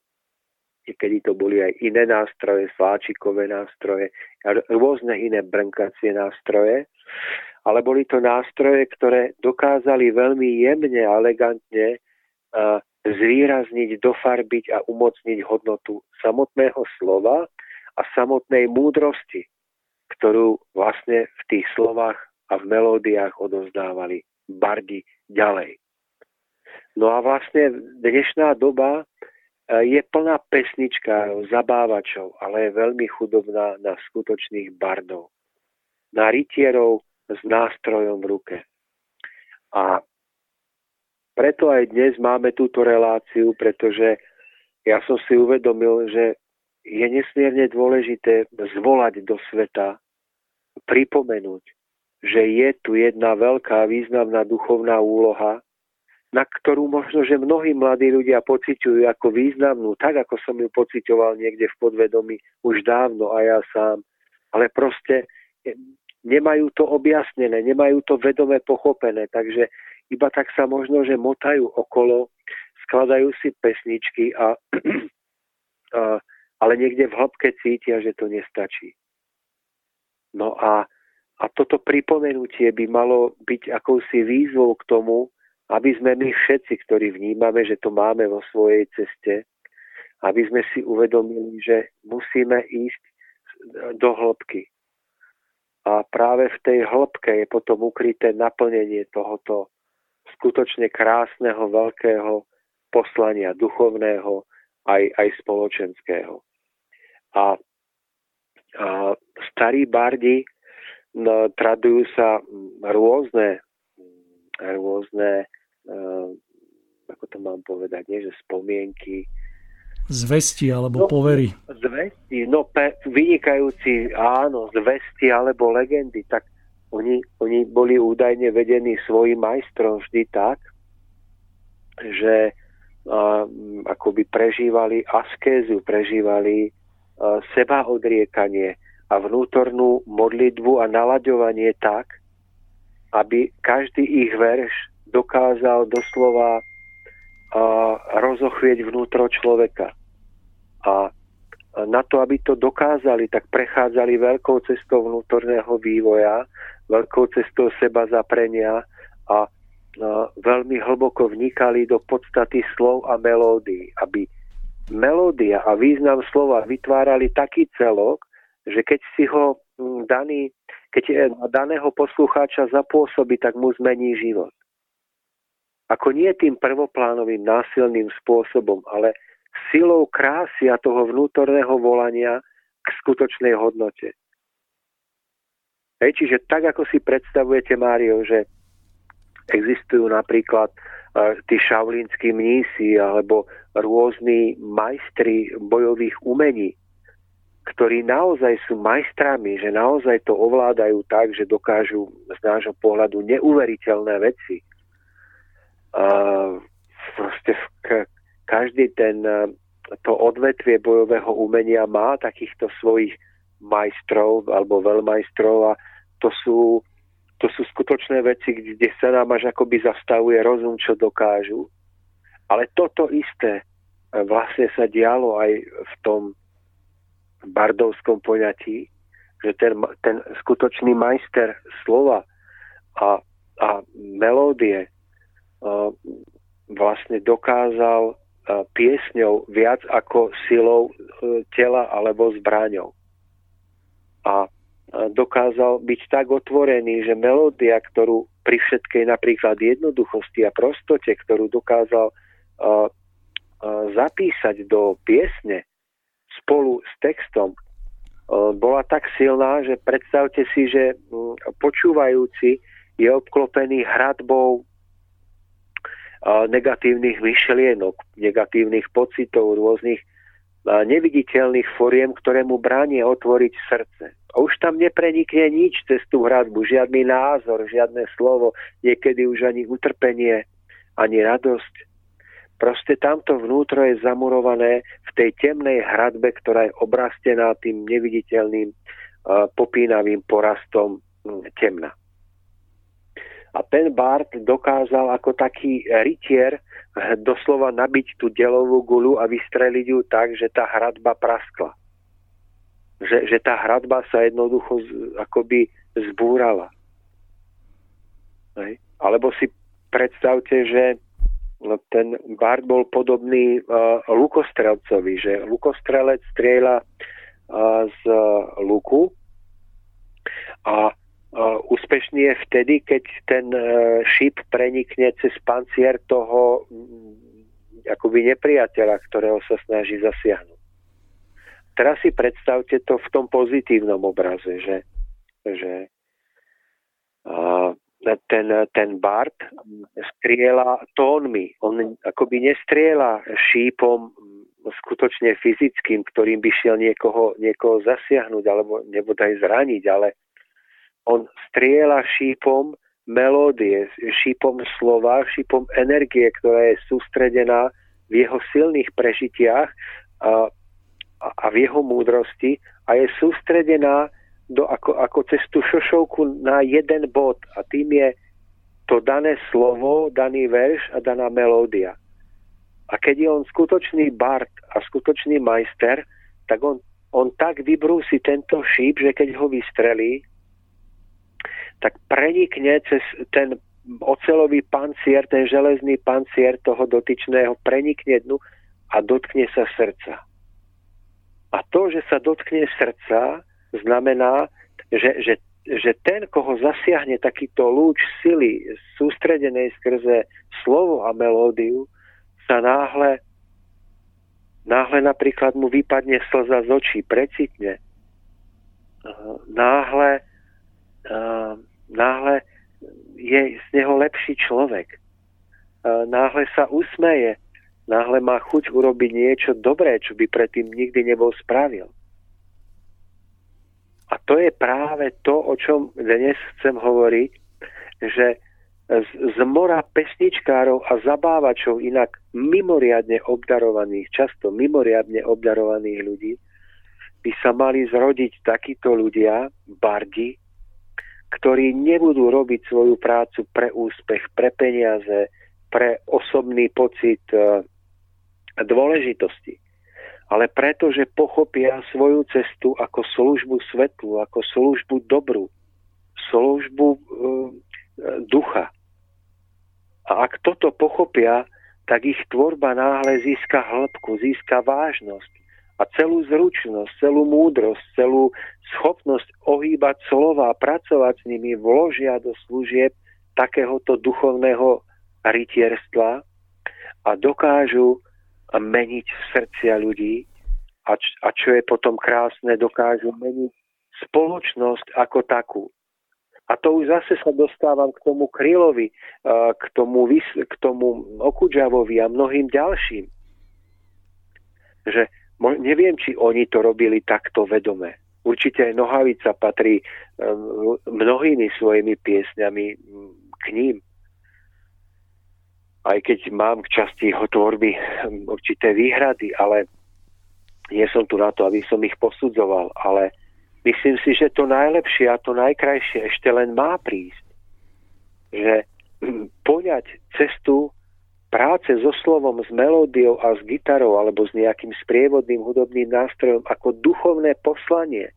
B: niekedy to boli aj iné nástroje, sláčikové nástroje, rôzne iné brnkacie nástroje ale boli to nástroje, ktoré dokázali veľmi jemne a elegantne zvýrazniť, dofarbiť a umocniť hodnotu samotného slova a samotnej múdrosti, ktorú vlastne v tých slovách a v melódiách odozdávali bardi ďalej. No a vlastne dnešná doba je plná pesnička zabávačov, ale je veľmi chudobná na skutočných bardov. Na rytierov, s nástrojom v ruke. A preto aj dnes máme túto reláciu, pretože ja som si uvedomil, že je nesmierne dôležité zvolať do sveta, pripomenúť, že je tu jedna veľká významná duchovná úloha, na ktorú možno, že mnohí mladí ľudia pociťujú ako významnú, tak ako som ju pociťoval niekde v podvedomí už dávno a ja sám. Ale proste nemajú to objasnené, nemajú to vedome pochopené, takže iba tak sa možno, že motajú okolo, skladajú si pesničky, a, a, ale niekde v hĺbke cítia, že to nestačí. No a, a toto pripomenutie by malo byť akousi výzvou k tomu, aby sme my všetci, ktorí vnímame, že to máme vo svojej ceste, aby sme si uvedomili, že musíme ísť do hĺbky, a práve v tej hĺbke je potom ukryté naplnenie tohoto skutočne krásneho, veľkého poslania duchovného aj, aj spoločenského. A, a starí bardi no, tradujú sa rôzne, rôzne, uh, ako to mám povedať, nie že spomienky,
A: Zvesti alebo no, povery.
B: Zvesti, no pe, vynikajúci, áno, zvesti alebo legendy, tak oni, oni boli údajne vedení svojim majstrom vždy tak, že a, akoby prežívali askézu, prežívali a, seba odriekanie a vnútornú modlitbu a nalaďovanie tak, aby každý ich verš dokázal doslova rozochvieť vnútro človeka. A na to, aby to dokázali, tak prechádzali veľkou cestou vnútorného vývoja, veľkou cestou seba zaprenia a veľmi hlboko vnikali do podstaty slov a melódií, aby melódia a význam slova vytvárali taký celok, že keď si ho daný, keď daného poslucháča zapôsobí, tak mu zmení život. Ako nie tým prvoplánovým násilným spôsobom, ale silou krásy a toho vnútorného volania k skutočnej hodnote. Hej, čiže tak, ako si predstavujete, Mário, že existujú napríklad uh, tí šaulínsky mnísi alebo rôzni majstri bojových umení, ktorí naozaj sú majstrami, že naozaj to ovládajú tak, že dokážu z nášho pohľadu neuveriteľné veci proste každý ten, to odvetvie bojového umenia má takýchto svojich majstrov alebo veľmajstrov a to sú, to sú skutočné veci, kde sa nám až akoby zastavuje rozum, čo dokážu. Ale toto isté vlastne sa dialo aj v tom bardovskom poňatí, že ten, ten skutočný majster slova a, a melódie vlastne dokázal piesňou viac ako silou e, tela alebo zbraňou. A dokázal byť tak otvorený, že melódia, ktorú pri všetkej napríklad jednoduchosti a prostote, ktorú dokázal uh, zapísať do piesne spolu s textom, bola tak silná, že predstavte si, že počúvajúci je obklopený hradbou negatívnych myšlienok, negatívnych pocitov, rôznych neviditeľných foriem, ktoré mu bránia otvoriť srdce. A už tam neprenikne nič cez tú hradbu, žiadny názor, žiadne slovo, niekedy už ani utrpenie, ani radosť. Proste tamto vnútro je zamurované v tej temnej hradbe, ktorá je obrastená tým neviditeľným popínavým porastom temna. A ten Bart dokázal ako taký rytier doslova nabiť tú delovú gulu a vystreliť ju tak, že tá hradba praskla. Že, že tá hradba sa jednoducho z, akoby zbúrala. Hej. Alebo si predstavte, že ten Bart bol podobný uh, lukostrelcovi, že lukostrelec strieľa uh, z uh, luku a úspešný je vtedy, keď ten e, šíp prenikne cez pancier toho mm, akoby nepriateľa, ktorého sa snaží zasiahnuť. Teraz si predstavte to v tom pozitívnom obraze, že, že ten, ten Bart striela tónmi. On akoby nestriela šípom skutočne fyzickým, ktorým by šiel niekoho, niekoho zasiahnuť alebo nebodaj zraniť, ale on strieľa šípom melódie, šípom slova, šípom energie, ktorá je sústredená v jeho silných prežitiach a, a v jeho múdrosti a je sústredená do, ako, ako cez šošovku na jeden bod a tým je to dané slovo, daný verš a daná melódia. A keď je on skutočný bard a skutočný majster, tak on, on tak vybrúsi tento šíp, že keď ho vystrelí, tak prenikne cez ten ocelový pancier, ten železný pancier toho dotyčného, prenikne dnu a dotkne sa srdca. A to, že sa dotkne srdca, znamená, že, že, že ten, koho zasiahne takýto lúč sily sústredenej skrze slovo a melódiu, sa náhle, náhle napríklad mu vypadne slza z očí, precitne. Náhle náhle je z neho lepší človek. Náhle sa usmeje, náhle má chuť urobiť niečo dobré, čo by predtým nikdy nebol spravil. A to je práve to, o čom dnes chcem hovoriť, že z, z mora pesničkárov a zabávačov inak mimoriadne obdarovaných, často mimoriadne obdarovaných ľudí, by sa mali zrodiť takíto ľudia, bardi, ktorí nebudú robiť svoju prácu pre úspech, pre peniaze, pre osobný pocit e, dôležitosti, ale preto, že pochopia svoju cestu ako službu svetlu, ako službu dobru, službu e, ducha. A ak toto pochopia, tak ich tvorba náhle získa hĺbku, získa vážnosť a celú zručnosť, celú múdrosť, celú schopnosť ohýbať slova, pracovať s nimi, vložia do služieb takéhoto duchovného rytierstva a dokážu meniť srdcia ľudí a, a čo je potom krásne, dokážu meniť spoločnosť ako takú. A to už zase sa dostávam k tomu Krylovi, k tomu, k tomu Okudžavovi a mnohým ďalším. Že Neviem, či oni to robili takto vedome. Určite aj Nohavica patrí ehm, mnohými svojimi piesňami k ním. Aj keď mám k časti jeho tvorby ehm, určité výhrady, ale nie som tu na to, aby som ich posudzoval, ale myslím si, že to najlepšie a to najkrajšie ešte len má prísť. Že hm, poňať cestu práce so slovom, s melódiou a s gitarou alebo s nejakým sprievodným hudobným nástrojom ako duchovné poslanie.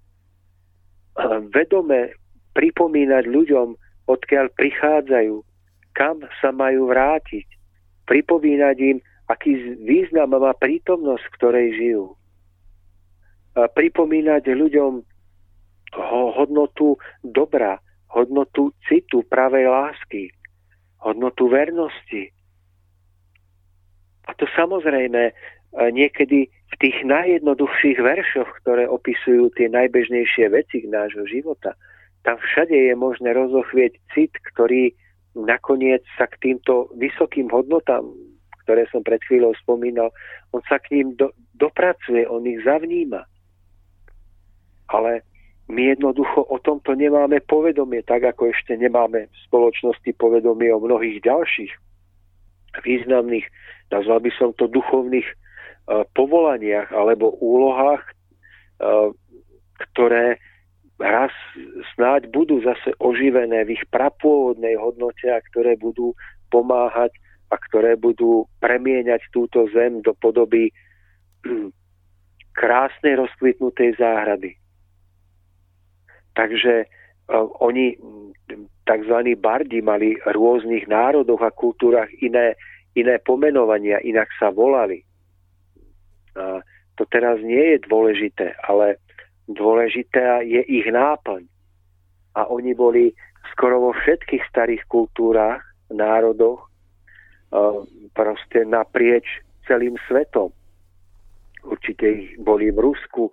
B: Vedome pripomínať ľuďom, odkiaľ prichádzajú, kam sa majú vrátiť. Pripomínať im, aký význam má prítomnosť, v ktorej žijú. Pripomínať ľuďom hodnotu dobra hodnotu citu, pravej lásky, hodnotu vernosti. A to samozrejme e, niekedy v tých najjednoduchších veršoch, ktoré opisujú tie najbežnejšie veci nášho života, tam všade je možné rozochvieť cit, ktorý nakoniec sa k týmto vysokým hodnotám, ktoré som pred chvíľou spomínal, on sa k ním do, dopracuje, on ich zavníma. Ale my jednoducho o tomto nemáme povedomie, tak ako ešte nemáme v spoločnosti povedomie o mnohých ďalších významných, nazval by som to duchovných uh, povolaniach alebo úlohách, uh, ktoré raz snáď budú zase oživené v ich prapôvodnej hodnote a ktoré budú pomáhať a ktoré budú premieňať túto zem do podoby krásnej rozkvitnutej záhrady. Takže uh, oni, tzv. bardi, mali v rôznych národoch a kultúrach iné, iné pomenovania, inak sa volali. A to teraz nie je dôležité, ale dôležité je ich náplň. A oni boli skoro vo všetkých starých kultúrach, národoch, proste naprieč celým svetom. Určite ich boli v Rusku,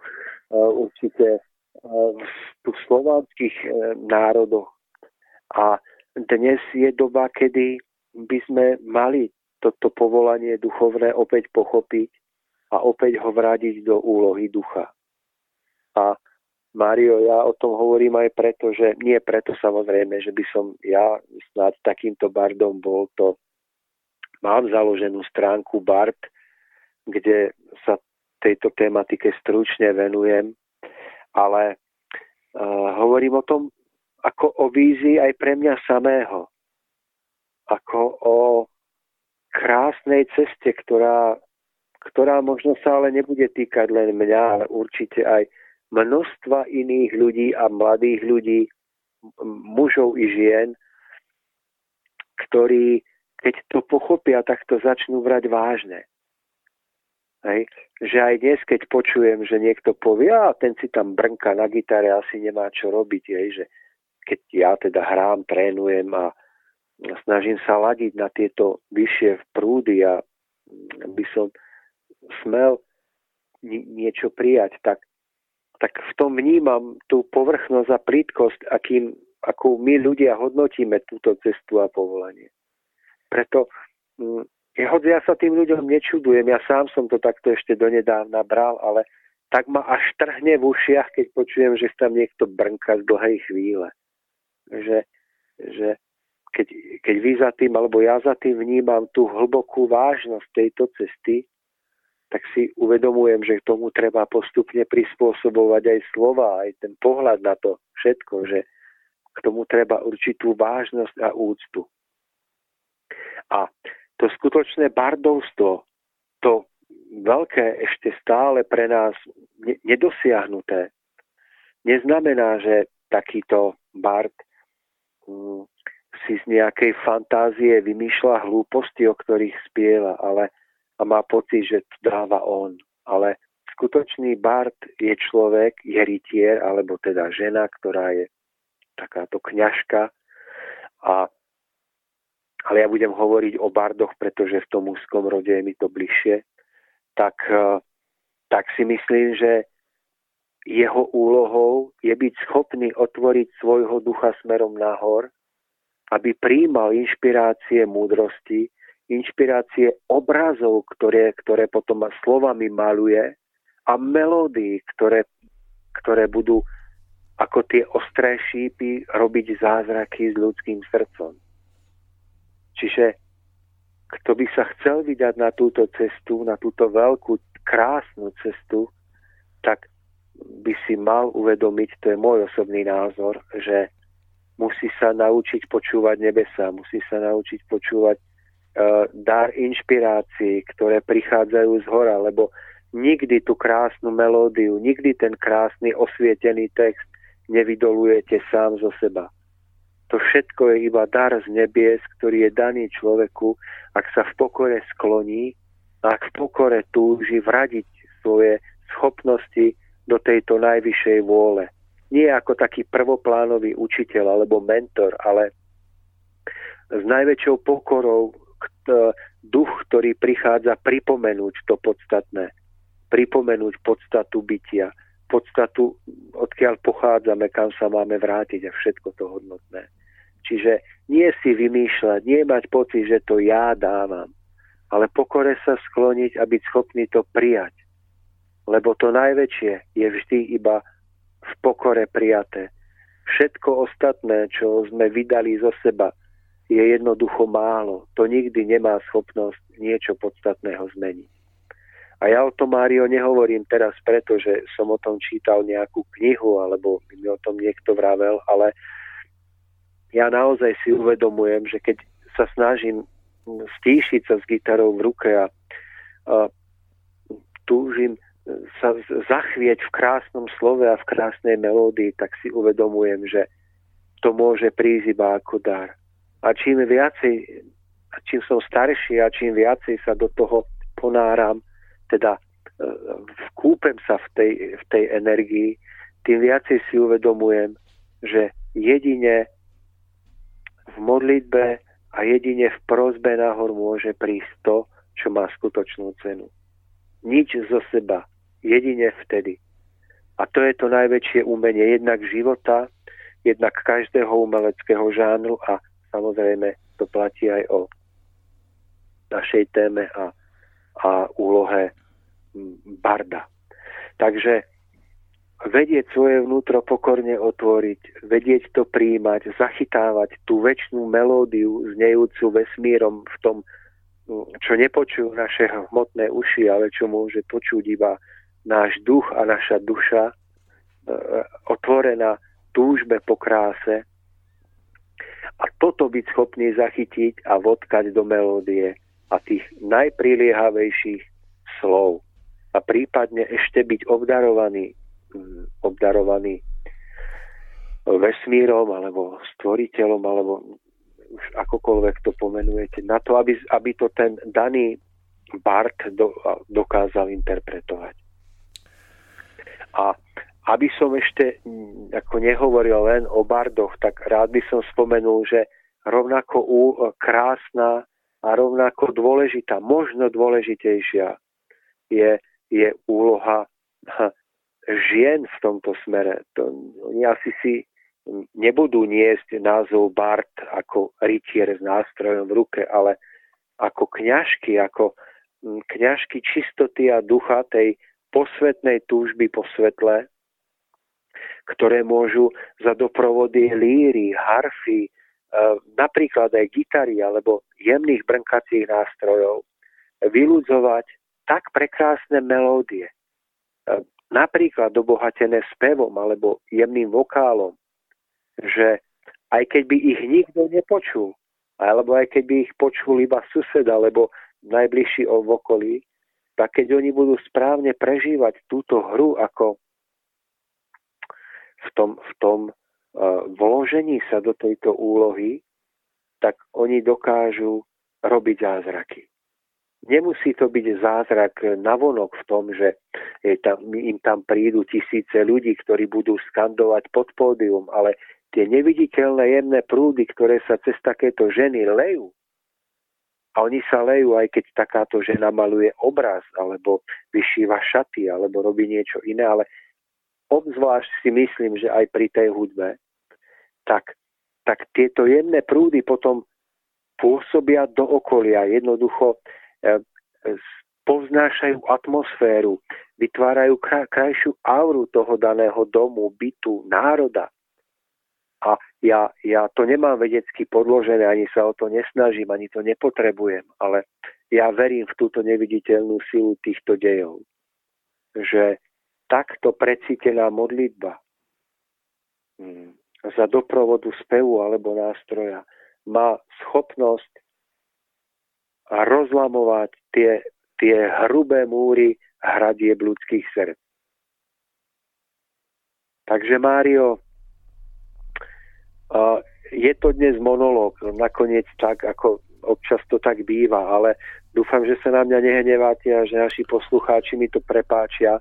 B: určite v slovanských e, národoch. A dnes je doba, kedy by sme mali toto povolanie duchovné opäť pochopiť a opäť ho vrádiť do úlohy ducha. A Mário, ja o tom hovorím aj preto, že nie preto samozrejme, že by som ja snad takýmto bardom bol to. Mám založenú stránku Bard, kde sa tejto tematike stručne venujem ale uh, hovorím o tom ako o vízii aj pre mňa samého. Ako o krásnej ceste, ktorá, ktorá možno sa ale nebude týkať len mňa, ale určite aj množstva iných ľudí a mladých ľudí, mužov i žien, ktorí, keď to pochopia, tak to začnú vrať vážne. Hej. Že aj dnes, keď počujem, že niekto povie, a ten si tam brnka na gitare, asi nemá čo robiť, hej, že keď ja teda hrám, trénujem a snažím sa ladiť na tieto vyššie prúdy a by som smel niečo prijať, tak, tak v tom vnímam tú povrchnosť a plítkosť, akým, akú my ľudia hodnotíme túto cestu a povolanie. Preto mm, hoď ja sa tým ľuďom nečudujem, ja sám som to takto ešte donedávna bral, ale tak ma až trhne v ušiach, keď počujem, že tam niekto brnka z dlhej chvíle. Že, že keď, keď vy za tým, alebo ja za tým vnímam tú hlbokú vážnosť tejto cesty, tak si uvedomujem, že k tomu treba postupne prispôsobovať aj slova, aj ten pohľad na to všetko, že k tomu treba určitú vážnosť a úctu. A to skutočné bardovstvo, to veľké ešte stále pre nás nedosiahnuté, neznamená, že takýto bard si z nejakej fantázie vymýšľa hlúposti, o ktorých spieva, ale a má pocit, že to dáva on. Ale skutočný bard je človek, je rytier, alebo teda žena, ktorá je takáto kňažka. A ale ja budem hovoriť o bardoch, pretože v tom úzkom rode je mi to bližšie, tak, e, tak si myslím, že jeho úlohou je byť schopný otvoriť svojho ducha smerom nahor, aby príjmal inšpirácie múdrosti, inšpirácie obrazov, ktoré, ktoré potom slovami maluje a melódií, ktoré, ktoré budú ako tie ostré šípy robiť zázraky s ľudským srdcom. Čiže kto by sa chcel vydať na túto cestu, na túto veľkú, krásnu cestu, tak by si mal uvedomiť, to je môj osobný názor, že musí sa naučiť počúvať nebesa, musí sa naučiť počúvať uh, dar inšpirácií, ktoré prichádzajú z hora, lebo nikdy tú krásnu melódiu, nikdy ten krásny osvietený text nevydolujete sám zo seba. To všetko je iba dar z nebies, ktorý je daný človeku, ak sa v pokore skloní, ak v pokore túži vradiť svoje schopnosti do tejto najvyššej vôle. nie ako taký prvoplánový učiteľ alebo mentor, ale s najväčšou pokorou duch, ktorý prichádza pripomenúť to podstatné, pripomenúť podstatu bytia, podstatu, odkiaľ pochádzame, kam sa máme vrátiť a všetko to hodnotné. Čiže nie si vymýšľať, nie mať pocit, že to ja dávam, ale pokore sa skloniť a byť schopný to prijať. Lebo to najväčšie je vždy iba v pokore prijaté. Všetko ostatné, čo sme vydali zo seba, je jednoducho málo. To nikdy nemá schopnosť niečo podstatného zmeniť. A ja o tom, Mário, nehovorím teraz preto, že som o tom čítal nejakú knihu, alebo mi o tom niekto vravel, ale ja naozaj si uvedomujem, že keď sa snažím stíšiť sa s gitarou v ruke a, a túžim sa zachvieť v krásnom slove a v krásnej melódii, tak si uvedomujem, že to môže prísť iba ako dar. A čím viacej, čím som starší a čím viacej sa do toho ponáram, teda e, vkúpem sa v tej, v tej energii, tým viacej si uvedomujem, že jedine v modlitbe a jedine v prozbe nahor môže prísť to, čo má skutočnú cenu. Nič zo seba, jedine vtedy. A to je to najväčšie umenie jednak života, jednak každého umeleckého žánru a samozrejme to platí aj o našej téme a, a úlohe barda. Takže vedieť svoje vnútro pokorne otvoriť, vedieť to príjmať, zachytávať tú väčšnú melódiu znejúcu vesmírom v tom, čo nepočujú naše hmotné uši, ale čo môže počuť iba náš duch a naša duša, e, otvorená túžbe po kráse. A toto byť schopný zachytiť a vodkať do melódie a tých najpriliehavejších slov. A prípadne ešte byť obdarovaný, mm, obdarovaný vesmírom alebo stvoriteľom alebo už akokoľvek to pomenujete, na to, aby, aby to ten daný Bart do, dokázal interpretovať. A aby som ešte mm, ako nehovoril len o bardoch, tak rád by som spomenul, že rovnako krásna a rovnako dôležitá, možno dôležitejšia je, je úloha žien v tomto smere. To, oni asi si nebudú niesť názov Bart ako rytier s nástrojom v ruke, ale ako kňažky, ako mm, kňažky čistoty a ducha tej posvetnej túžby po svetle, ktoré môžu za doprovody líry, harfy, e, napríklad aj gitary alebo jemných brnkacích nástrojov vyludzovať tak prekrásne melódie, e, napríklad obohatené spevom alebo jemným vokálom, že aj keď by ich nikto nepočul, alebo aj keď by ich počul iba sused alebo najbližší v okolí, tak keď oni budú správne prežívať túto hru ako v tom, v tom uh, vložení sa do tejto úlohy, tak oni dokážu robiť zázraky. Nemusí to byť zázrak navonok v tom, že tam, im tam prídu tisíce ľudí, ktorí budú skandovať pod pódium, ale tie neviditeľné jemné prúdy, ktoré sa cez takéto ženy lejú, a oni sa lejú, aj keď takáto žena maluje obraz, alebo vyšíva šaty, alebo robí niečo iné, ale obzvlášť si myslím, že aj pri tej hudbe, tak, tak tieto jemné prúdy potom pôsobia do okolia, jednoducho e, poznášajú atmosféru, vytvárajú krajšiu auru toho daného domu, bytu, národa. A ja, ja to nemám vedecky podložené, ani sa o to nesnažím, ani to nepotrebujem, ale ja verím v túto neviditeľnú silu týchto dejov. Že takto precítená modlitba hmm, za doprovodu spevu alebo nástroja má schopnosť rozlamovať tie, tie hrubé múry hradieb ľudských srdc. Takže Mário, je to dnes monológ, nakoniec tak, ako občas to tak býva, ale dúfam, že sa na mňa nehneváte a že naši poslucháči mi to prepáčia,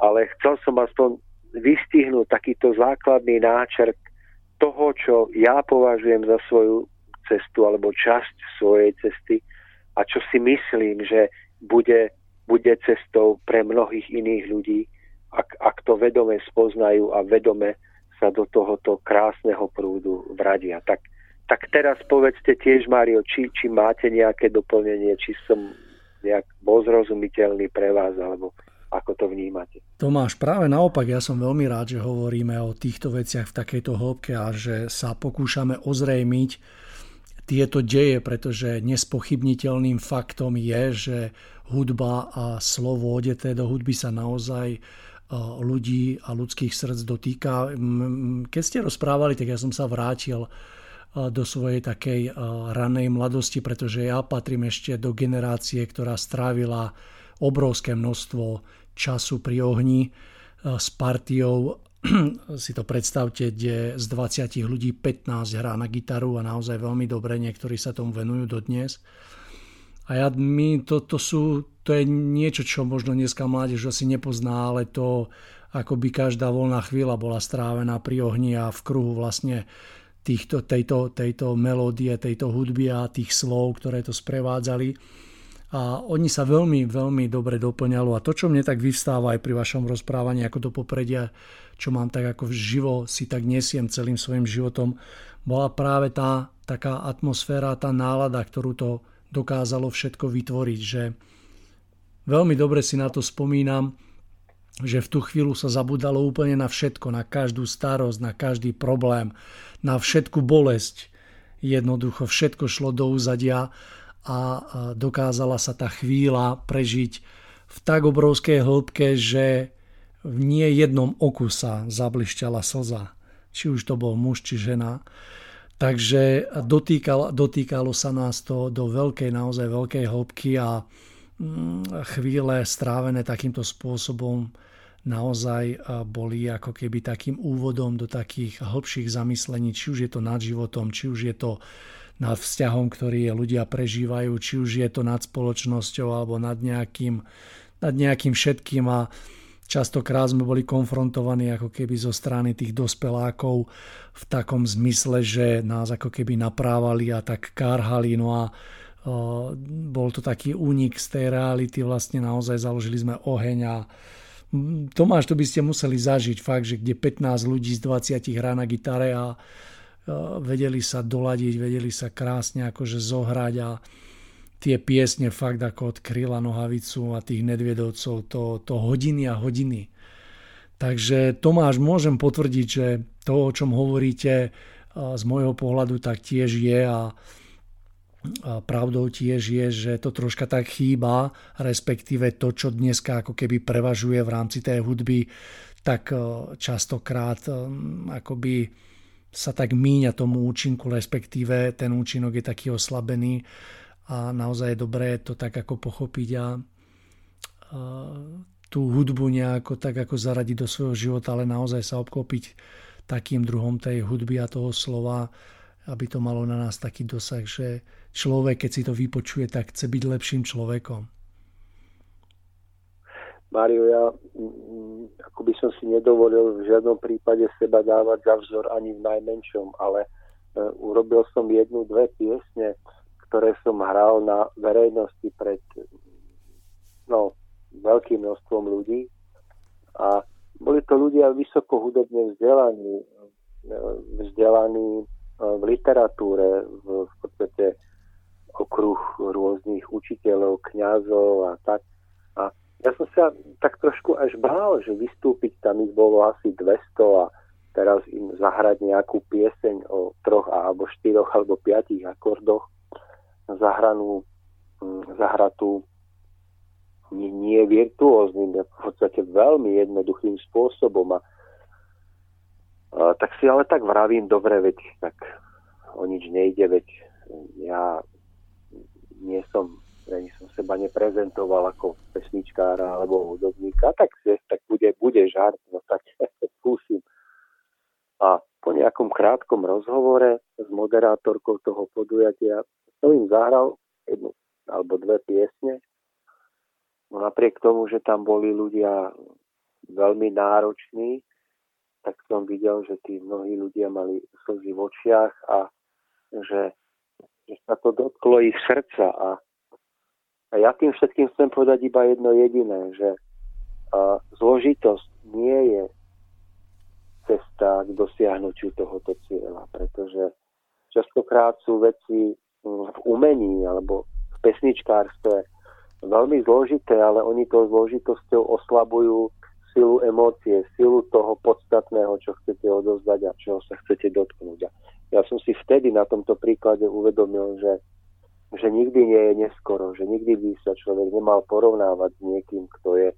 B: ale chcel som aspoň vystihnúť takýto základný náčrt toho, čo ja považujem za svoju cestu alebo časť svojej cesty a čo si myslím, že bude, bude cestou pre mnohých iných ľudí, ak, ak to vedome spoznajú a vedome sa do tohoto krásneho prúdu vradia. Tak, tak teraz povedzte tiež, Mário, či, či máte nejaké doplnenie, či som nejak bol zrozumiteľný pre vás, alebo ako to vnímate.
A: Tomáš, práve naopak, ja som veľmi rád, že hovoríme o týchto veciach v takejto hĺbke a že sa pokúšame ozrejmiť tieto deje, pretože nespochybniteľným faktom je, že hudba a slovo odeté do hudby sa naozaj ľudí a ľudských srdc dotýka. Keď ste rozprávali, tak ja som sa vrátil do svojej takej ranej mladosti, pretože ja patrím ešte do generácie, ktorá strávila obrovské množstvo času pri ohni s partiou si to predstavte, kde z 20 ľudí 15 hrá na gitaru a naozaj veľmi dobre, niektorí sa tomu venujú dodnes. A ja, my, to, to, sú, to je niečo, čo možno dneska mládež asi nepozná, ale to ako by každá voľná chvíľa bola strávená pri ohni a v kruhu vlastne týchto, tejto, tejto melódie, tejto hudby a tých slov, ktoré to sprevádzali. A oni sa veľmi, veľmi dobre doplňalo. A to, čo mne tak vyvstáva aj pri vašom rozprávaní ako do popredia, čo mám tak ako živo, si tak nesiem celým svojim životom, bola práve tá taká atmosféra, tá nálada, ktorú to dokázalo všetko vytvoriť, že veľmi dobre si na to spomínam, že v tú chvíľu sa zabudalo úplne na všetko, na každú starosť, na každý problém, na všetku bolesť. Jednoducho všetko šlo do úzadia a dokázala sa tá chvíľa prežiť v tak obrovskej hĺbke, že v nie jednom oku sa zablišťala slza. Či už to bol muž, či žena. Takže dotýkalo, dotýkalo sa nás to do veľkej, naozaj veľkej hĺbky a mm, chvíle strávené takýmto spôsobom naozaj boli ako keby takým úvodom do takých hĺbších zamyslení, či už je to nad životom, či už je to nad vzťahom, ktorý ľudia prežívajú, či už je to nad spoločnosťou alebo nad nejakým, nad nejakým všetkým a častokrát sme boli konfrontovaní ako keby zo strany tých dospelákov v takom zmysle, že nás ako keby naprávali a tak kárhali, no a bol to taký únik z tej reality, vlastne naozaj založili sme oheň a Tomáš, to by ste museli zažiť fakt, že kde 15 ľudí z 20 hrá na gitare a vedeli sa doladiť, vedeli sa krásne akože zohrať a tie piesne fakt ako od Kryla Nohavicu a tých nedviedovcov to, to hodiny a hodiny. Takže Tomáš, môžem potvrdiť, že to, o čom hovoríte z môjho pohľadu, tak tiež je a, a pravdou tiež je, že to troška tak chýba, respektíve to, čo dneska ako keby prevažuje v rámci tej hudby, tak častokrát akoby sa tak míňa tomu účinku, respektíve ten účinok je taký oslabený a naozaj je dobré to tak ako pochopiť a, a tú hudbu nejako tak ako zaradiť do svojho života, ale naozaj sa obklopiť takým druhom tej hudby a toho slova, aby to malo na nás taký dosah, že človek, keď si to vypočuje, tak chce byť lepším človekom.
B: Mário, ja ako by som si nedovolil v žiadnom prípade seba dávať za vzor ani v najmenšom, ale e, urobil som jednu, dve piesne, ktoré som hral na verejnosti pred no, veľkým množstvom ľudí a boli to ľudia vysoko hudobne vzdelaní, vzdelaní e, v literatúre, v, v podstate okruh rôznych učiteľov, kňazov a tak. A ja som sa tak trošku až bál, že vystúpiť tam ich bolo asi 200 a teraz im zahrať nejakú pieseň o troch alebo štyroch alebo piatich akordoch zahranú, mm, zahratú nie, nie virtuóznym, v podstate veľmi jednoduchým spôsobom. A, a, tak si ale tak vravím, dobre, veď tak o nič nejde, veď ja nie som ani som seba neprezentoval ako pesničkára alebo hudobníka, tak, tak bude, bude žart, no tak skúsim. A po nejakom krátkom rozhovore s moderátorkou toho podujatia som im zahral jednu alebo dve piesne. No napriek tomu, že tam boli ľudia veľmi nároční, tak som videl, že tí mnohí ľudia mali slzy v očiach a že, že sa to dotklo ich srdca a, a ja tým všetkým chcem povedať iba jedno jediné, že a, zložitosť nie je cesta k dosiahnutiu tohoto cieľa, pretože častokrát sú veci v umení alebo v pesničkárstve veľmi zložité, ale oni tou zložitosťou oslabujú silu emócie, silu toho podstatného, čo chcete odozdať a čoho sa chcete dotknúť. Ja som si vtedy na tomto príklade uvedomil, že, že nikdy nie je neskoro, že nikdy by sa človek nemal porovnávať s niekým, kto je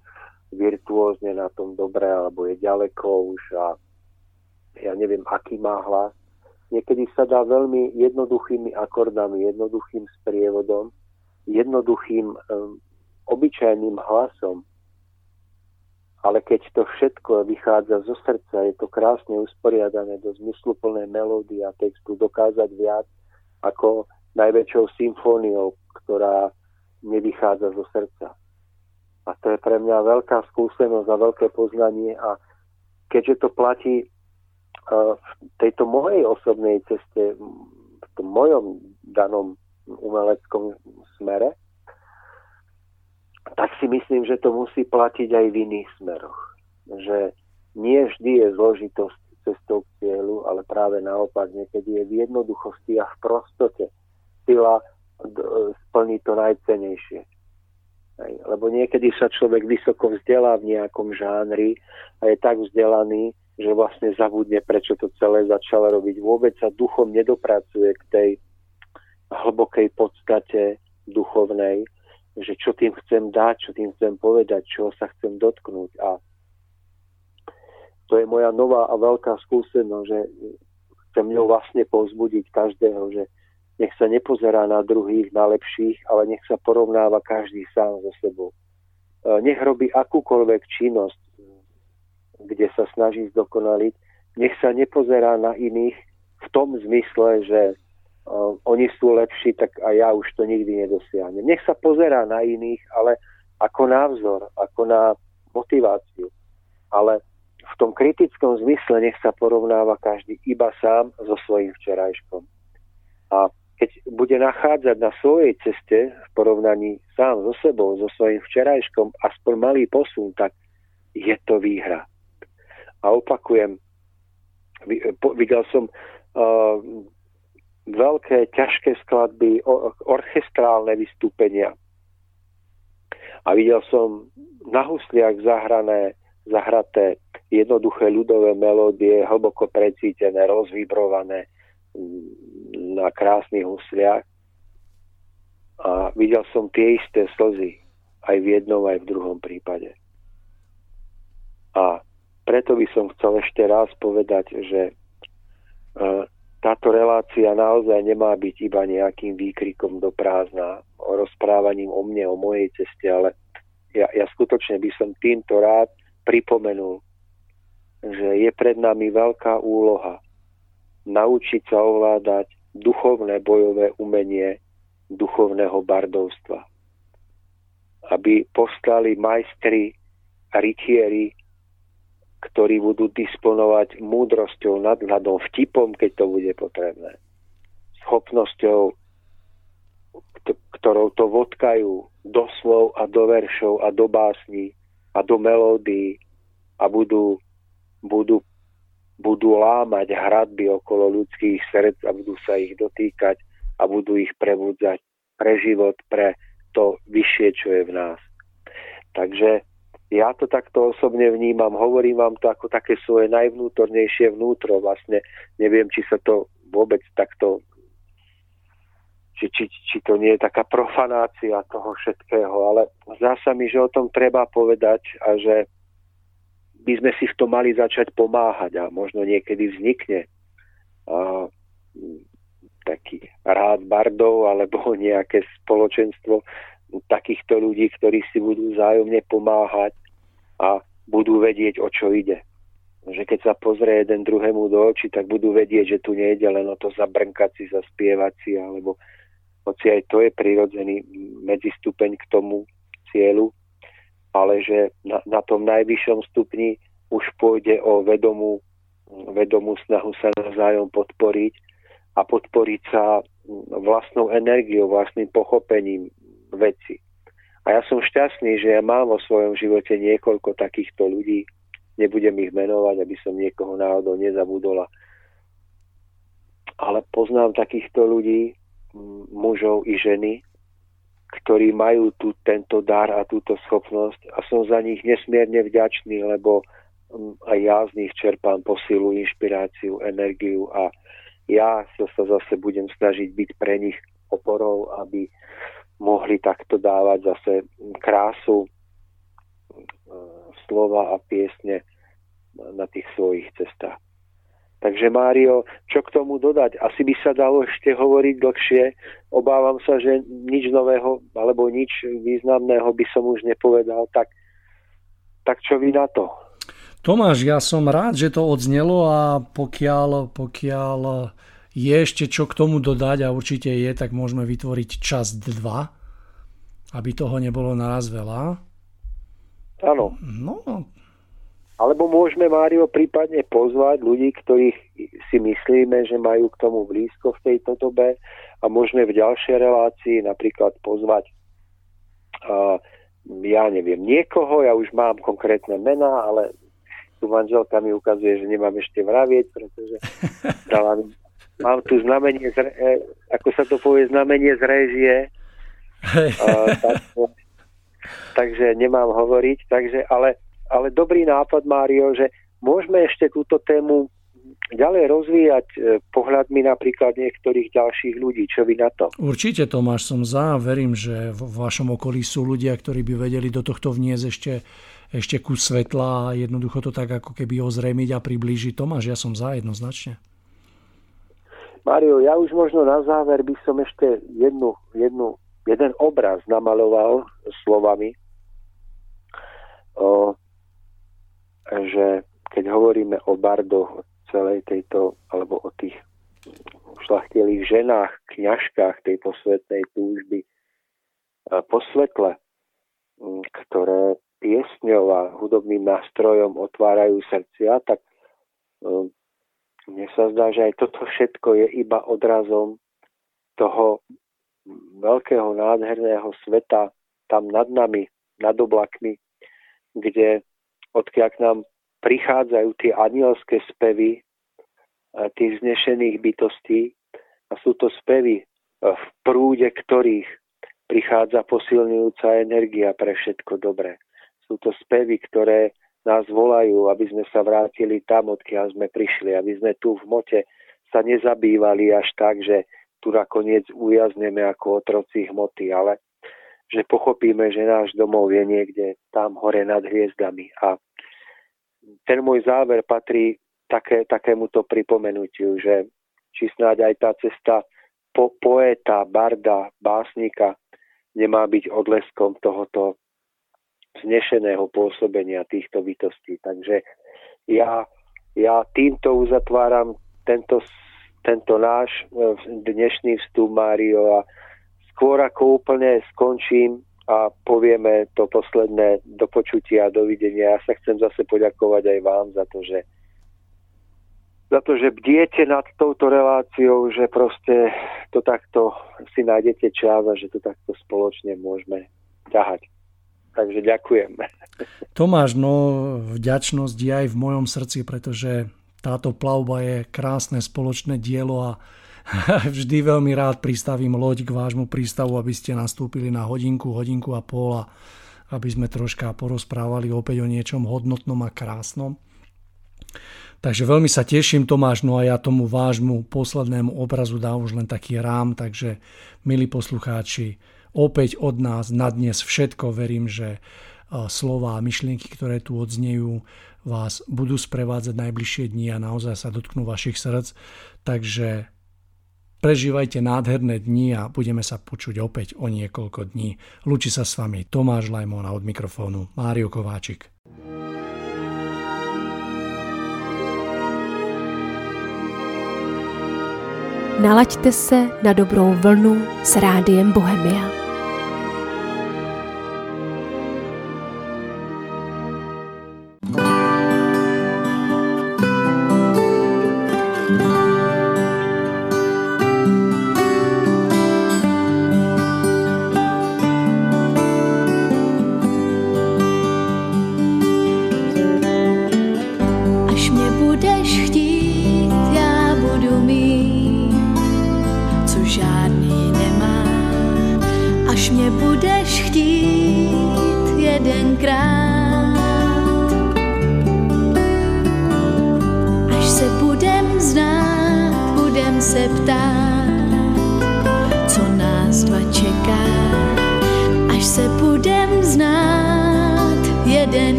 B: virtuózne na tom dobre alebo je ďaleko už a ja neviem, aký má hlas. Niekedy sa dá veľmi jednoduchými akordami, jednoduchým sprievodom, jednoduchým um, obyčajným hlasom ale keď to všetko vychádza zo srdca, je to krásne usporiadané do zmysluplnej melódie a textu dokázať viac ako najväčšou symfóniou, ktorá nevychádza zo srdca. A to je pre mňa veľká skúsenosť a veľké poznanie a keďže to platí v tejto mojej osobnej ceste, v tom mojom danom umeleckom smere, tak si myslím, že to musí platiť aj v iných smeroch. Že nie vždy je zložitosť cestou k cieľu, ale práve naopak niekedy je v jednoduchosti a v prostote sila splní to najcenejšie. Lebo niekedy sa človek vysoko vzdelá v nejakom žánri a je tak vzdelaný, že vlastne zabudne, prečo to celé začal robiť. Vôbec sa duchom nedopracuje k tej hlbokej podstate duchovnej, že čo tým chcem dať, čo tým chcem povedať, čo sa chcem dotknúť. A to je moja nová a veľká skúsenosť, že chcem ňou vlastne povzbudiť každého, že nech sa nepozerá na druhých, na lepších, ale nech sa porovnáva každý sám so sebou. E, nech robí akúkoľvek činnosť, kde sa snaží zdokonaliť, nech sa nepozerá na iných v tom zmysle, že uh, oni sú lepší, tak a ja už to nikdy nedosiahnem. Nech sa pozerá na iných, ale ako návzor, ako na motiváciu. Ale v tom kritickom zmysle nech sa porovnáva každý iba sám so svojím včerajškom. A keď bude nachádzať na svojej ceste v porovnaní sám so sebou, so svojím včerajškom aspoň malý posun, tak je to výhra. A opakujem, videl som uh, veľké, ťažké skladby, orchestrálne vystúpenia. A videl som na husliach zahrané, zahraté jednoduché ľudové melódie, hlboko precítené, rozvibrované mm, na krásnych husliach. A videl som tie isté slzy aj v jednom, aj v druhom prípade. A preto by som chcel ešte raz povedať, že uh, táto relácia naozaj nemá byť iba nejakým výkrikom do prázdna, rozprávaním o mne, o mojej ceste, ale ja, ja skutočne by som týmto rád pripomenul, že je pred nami veľká úloha naučiť sa ovládať duchovné bojové umenie duchovného bardovstva. Aby postali majstri rytieri ktorí budú disponovať múdrosťou, nadhľadom, vtipom, keď to bude potrebné. Schopnosťou, ktorou to vodkajú do slov a do veršov a do básní a do melódií a budú, budú, budú lámať hradby okolo ľudských srdc a budú sa ich dotýkať a budú ich prebudzať pre život, pre to vyššie, čo je v nás. Takže ja to takto osobne vnímam, hovorím vám to ako také svoje najvnútornejšie vnútro. Vlastne neviem, či sa to vôbec takto či, či, či to nie je taká profanácia toho všetkého, ale zdá sa mi, že o tom treba povedať a že by sme si v tom mali začať pomáhať a možno niekedy vznikne a, taký rád bardov alebo nejaké spoločenstvo takýchto ľudí, ktorí si budú zájomne pomáhať a budú vedieť, o čo ide. Že keď sa pozrie jeden druhému do očí, tak budú vedieť, že tu nejde len o to zabrnkať si, zaspievať si, alebo hoci aj to je prirodzený medzistupeň k tomu cieľu, ale že na, na tom najvyššom stupni už pôjde o vedomú vedomú snahu sa navzájom podporiť a podporiť sa vlastnou energiou, vlastným pochopením veci. A ja som šťastný, že ja mám vo svojom živote niekoľko takýchto ľudí, nebudem ich menovať, aby som niekoho náhodou nezabudol. Ale poznám takýchto ľudí, mužov i ženy, ktorí majú tu tento dar a túto schopnosť a som za nich nesmierne vďačný, lebo aj ja z nich čerpám posilu, inšpiráciu, energiu a ja sa zase budem snažiť byť pre nich oporou, aby mohli takto dávať zase krásu slova a piesne na tých svojich cestách. Takže Mário, čo k tomu dodať? Asi by sa dalo ešte hovoriť dlhšie. Obávam sa, že nič nového alebo nič významného by som už nepovedal. Tak, tak čo vy na to?
A: Tomáš, ja som rád, že to odznelo a pokiaľ, pokiaľ je ešte čo k tomu dodať a určite je, tak môžeme vytvoriť čas 2, aby toho nebolo naraz veľa.
B: Áno.
A: No,
B: alebo môžeme, Mário, prípadne pozvať ľudí, ktorých si myslíme, že majú k tomu blízko v tejto dobe a môžeme v ďalšej relácii napríklad pozvať uh, ja neviem, niekoho, ja už mám konkrétne mená, ale tu manželka mi ukazuje, že nemám ešte vravieť, pretože dala mi, mám tu znamenie, z, e, ako sa to povie, znamenie z režie. Uh, tak, takže nemám hovoriť, takže, ale ale dobrý nápad, Mário, že môžeme ešte túto tému ďalej rozvíjať e, pohľadmi napríklad niektorých ďalších ľudí. Čo vy na to?
A: Určite, Tomáš, som za. Verím, že v vašom okolí sú ľudia, ktorí by vedeli do tohto vniesť ešte, ešte kus svetla a jednoducho to tak ako keby ozrejmiť a priblížiť. Tomáš, ja som za jednoznačne.
B: Mario, ja už možno na záver by som ešte jednu, jednu, jeden obraz namaloval slovami. O, že keď hovoríme o bardoch, o celej tejto, alebo o tých šlachtilých ženách, kňažkách tej posvetnej túžby, po svetle, ktoré piesňou hudobným nástrojom otvárajú srdcia, tak mne sa zdá, že aj toto všetko je iba odrazom toho veľkého, nádherného sveta tam nad nami, nad oblakmi, kde odkiaľ k nám prichádzajú tie anielské spevy tých znešených bytostí a sú to spevy, e, v prúde ktorých prichádza posilňujúca energia pre všetko dobré. Sú to spevy, ktoré nás volajú, aby sme sa vrátili tam, odkiaľ sme prišli, aby sme tu v mote sa nezabývali až tak, že tu nakoniec ujazneme ako otroci hmoty, ale že pochopíme, že náš domov je niekde tam hore nad hviezdami. A ten môj záver patrí také, takémuto pripomenutiu, že či snáď aj tá cesta po, poeta, barda, básnika nemá byť odleskom tohoto znešeného pôsobenia týchto bytostí. Takže ja, ja týmto uzatváram tento, tento náš e, dnešný vstup, Mário, a skôr ako úplne skončím a povieme to posledné do počutia a dovidenia. Ja sa chcem zase poďakovať aj vám za to, že za to, že bdiete nad touto reláciou, že proste to takto si nájdete čas a že to takto spoločne môžeme ťahať. Takže ďakujem.
A: Tomáš, no vďačnosť je aj v mojom srdci, pretože táto plavba je krásne spoločné dielo a vždy veľmi rád pristavím loď k vášmu prístavu, aby ste nastúpili na hodinku, hodinku a pol a aby sme troška porozprávali opäť o niečom hodnotnom a krásnom. Takže veľmi sa teším Tomáš, no a ja tomu vášmu poslednému obrazu dám už len taký rám, takže milí poslucháči, opäť od nás na dnes všetko, verím, že slova a myšlienky, ktoré tu odznejú, vás budú sprevádzať najbližšie dni a naozaj sa dotknú vašich srdc. Takže Prežívajte nádherné dni a budeme sa počuť opäť o niekoľko dní. Lúči sa s vami Tomáš Lajmon a od mikrofónu Mário Kováčik.
C: Nalaďte se na dobrou vlnu s rádiem Bohemia.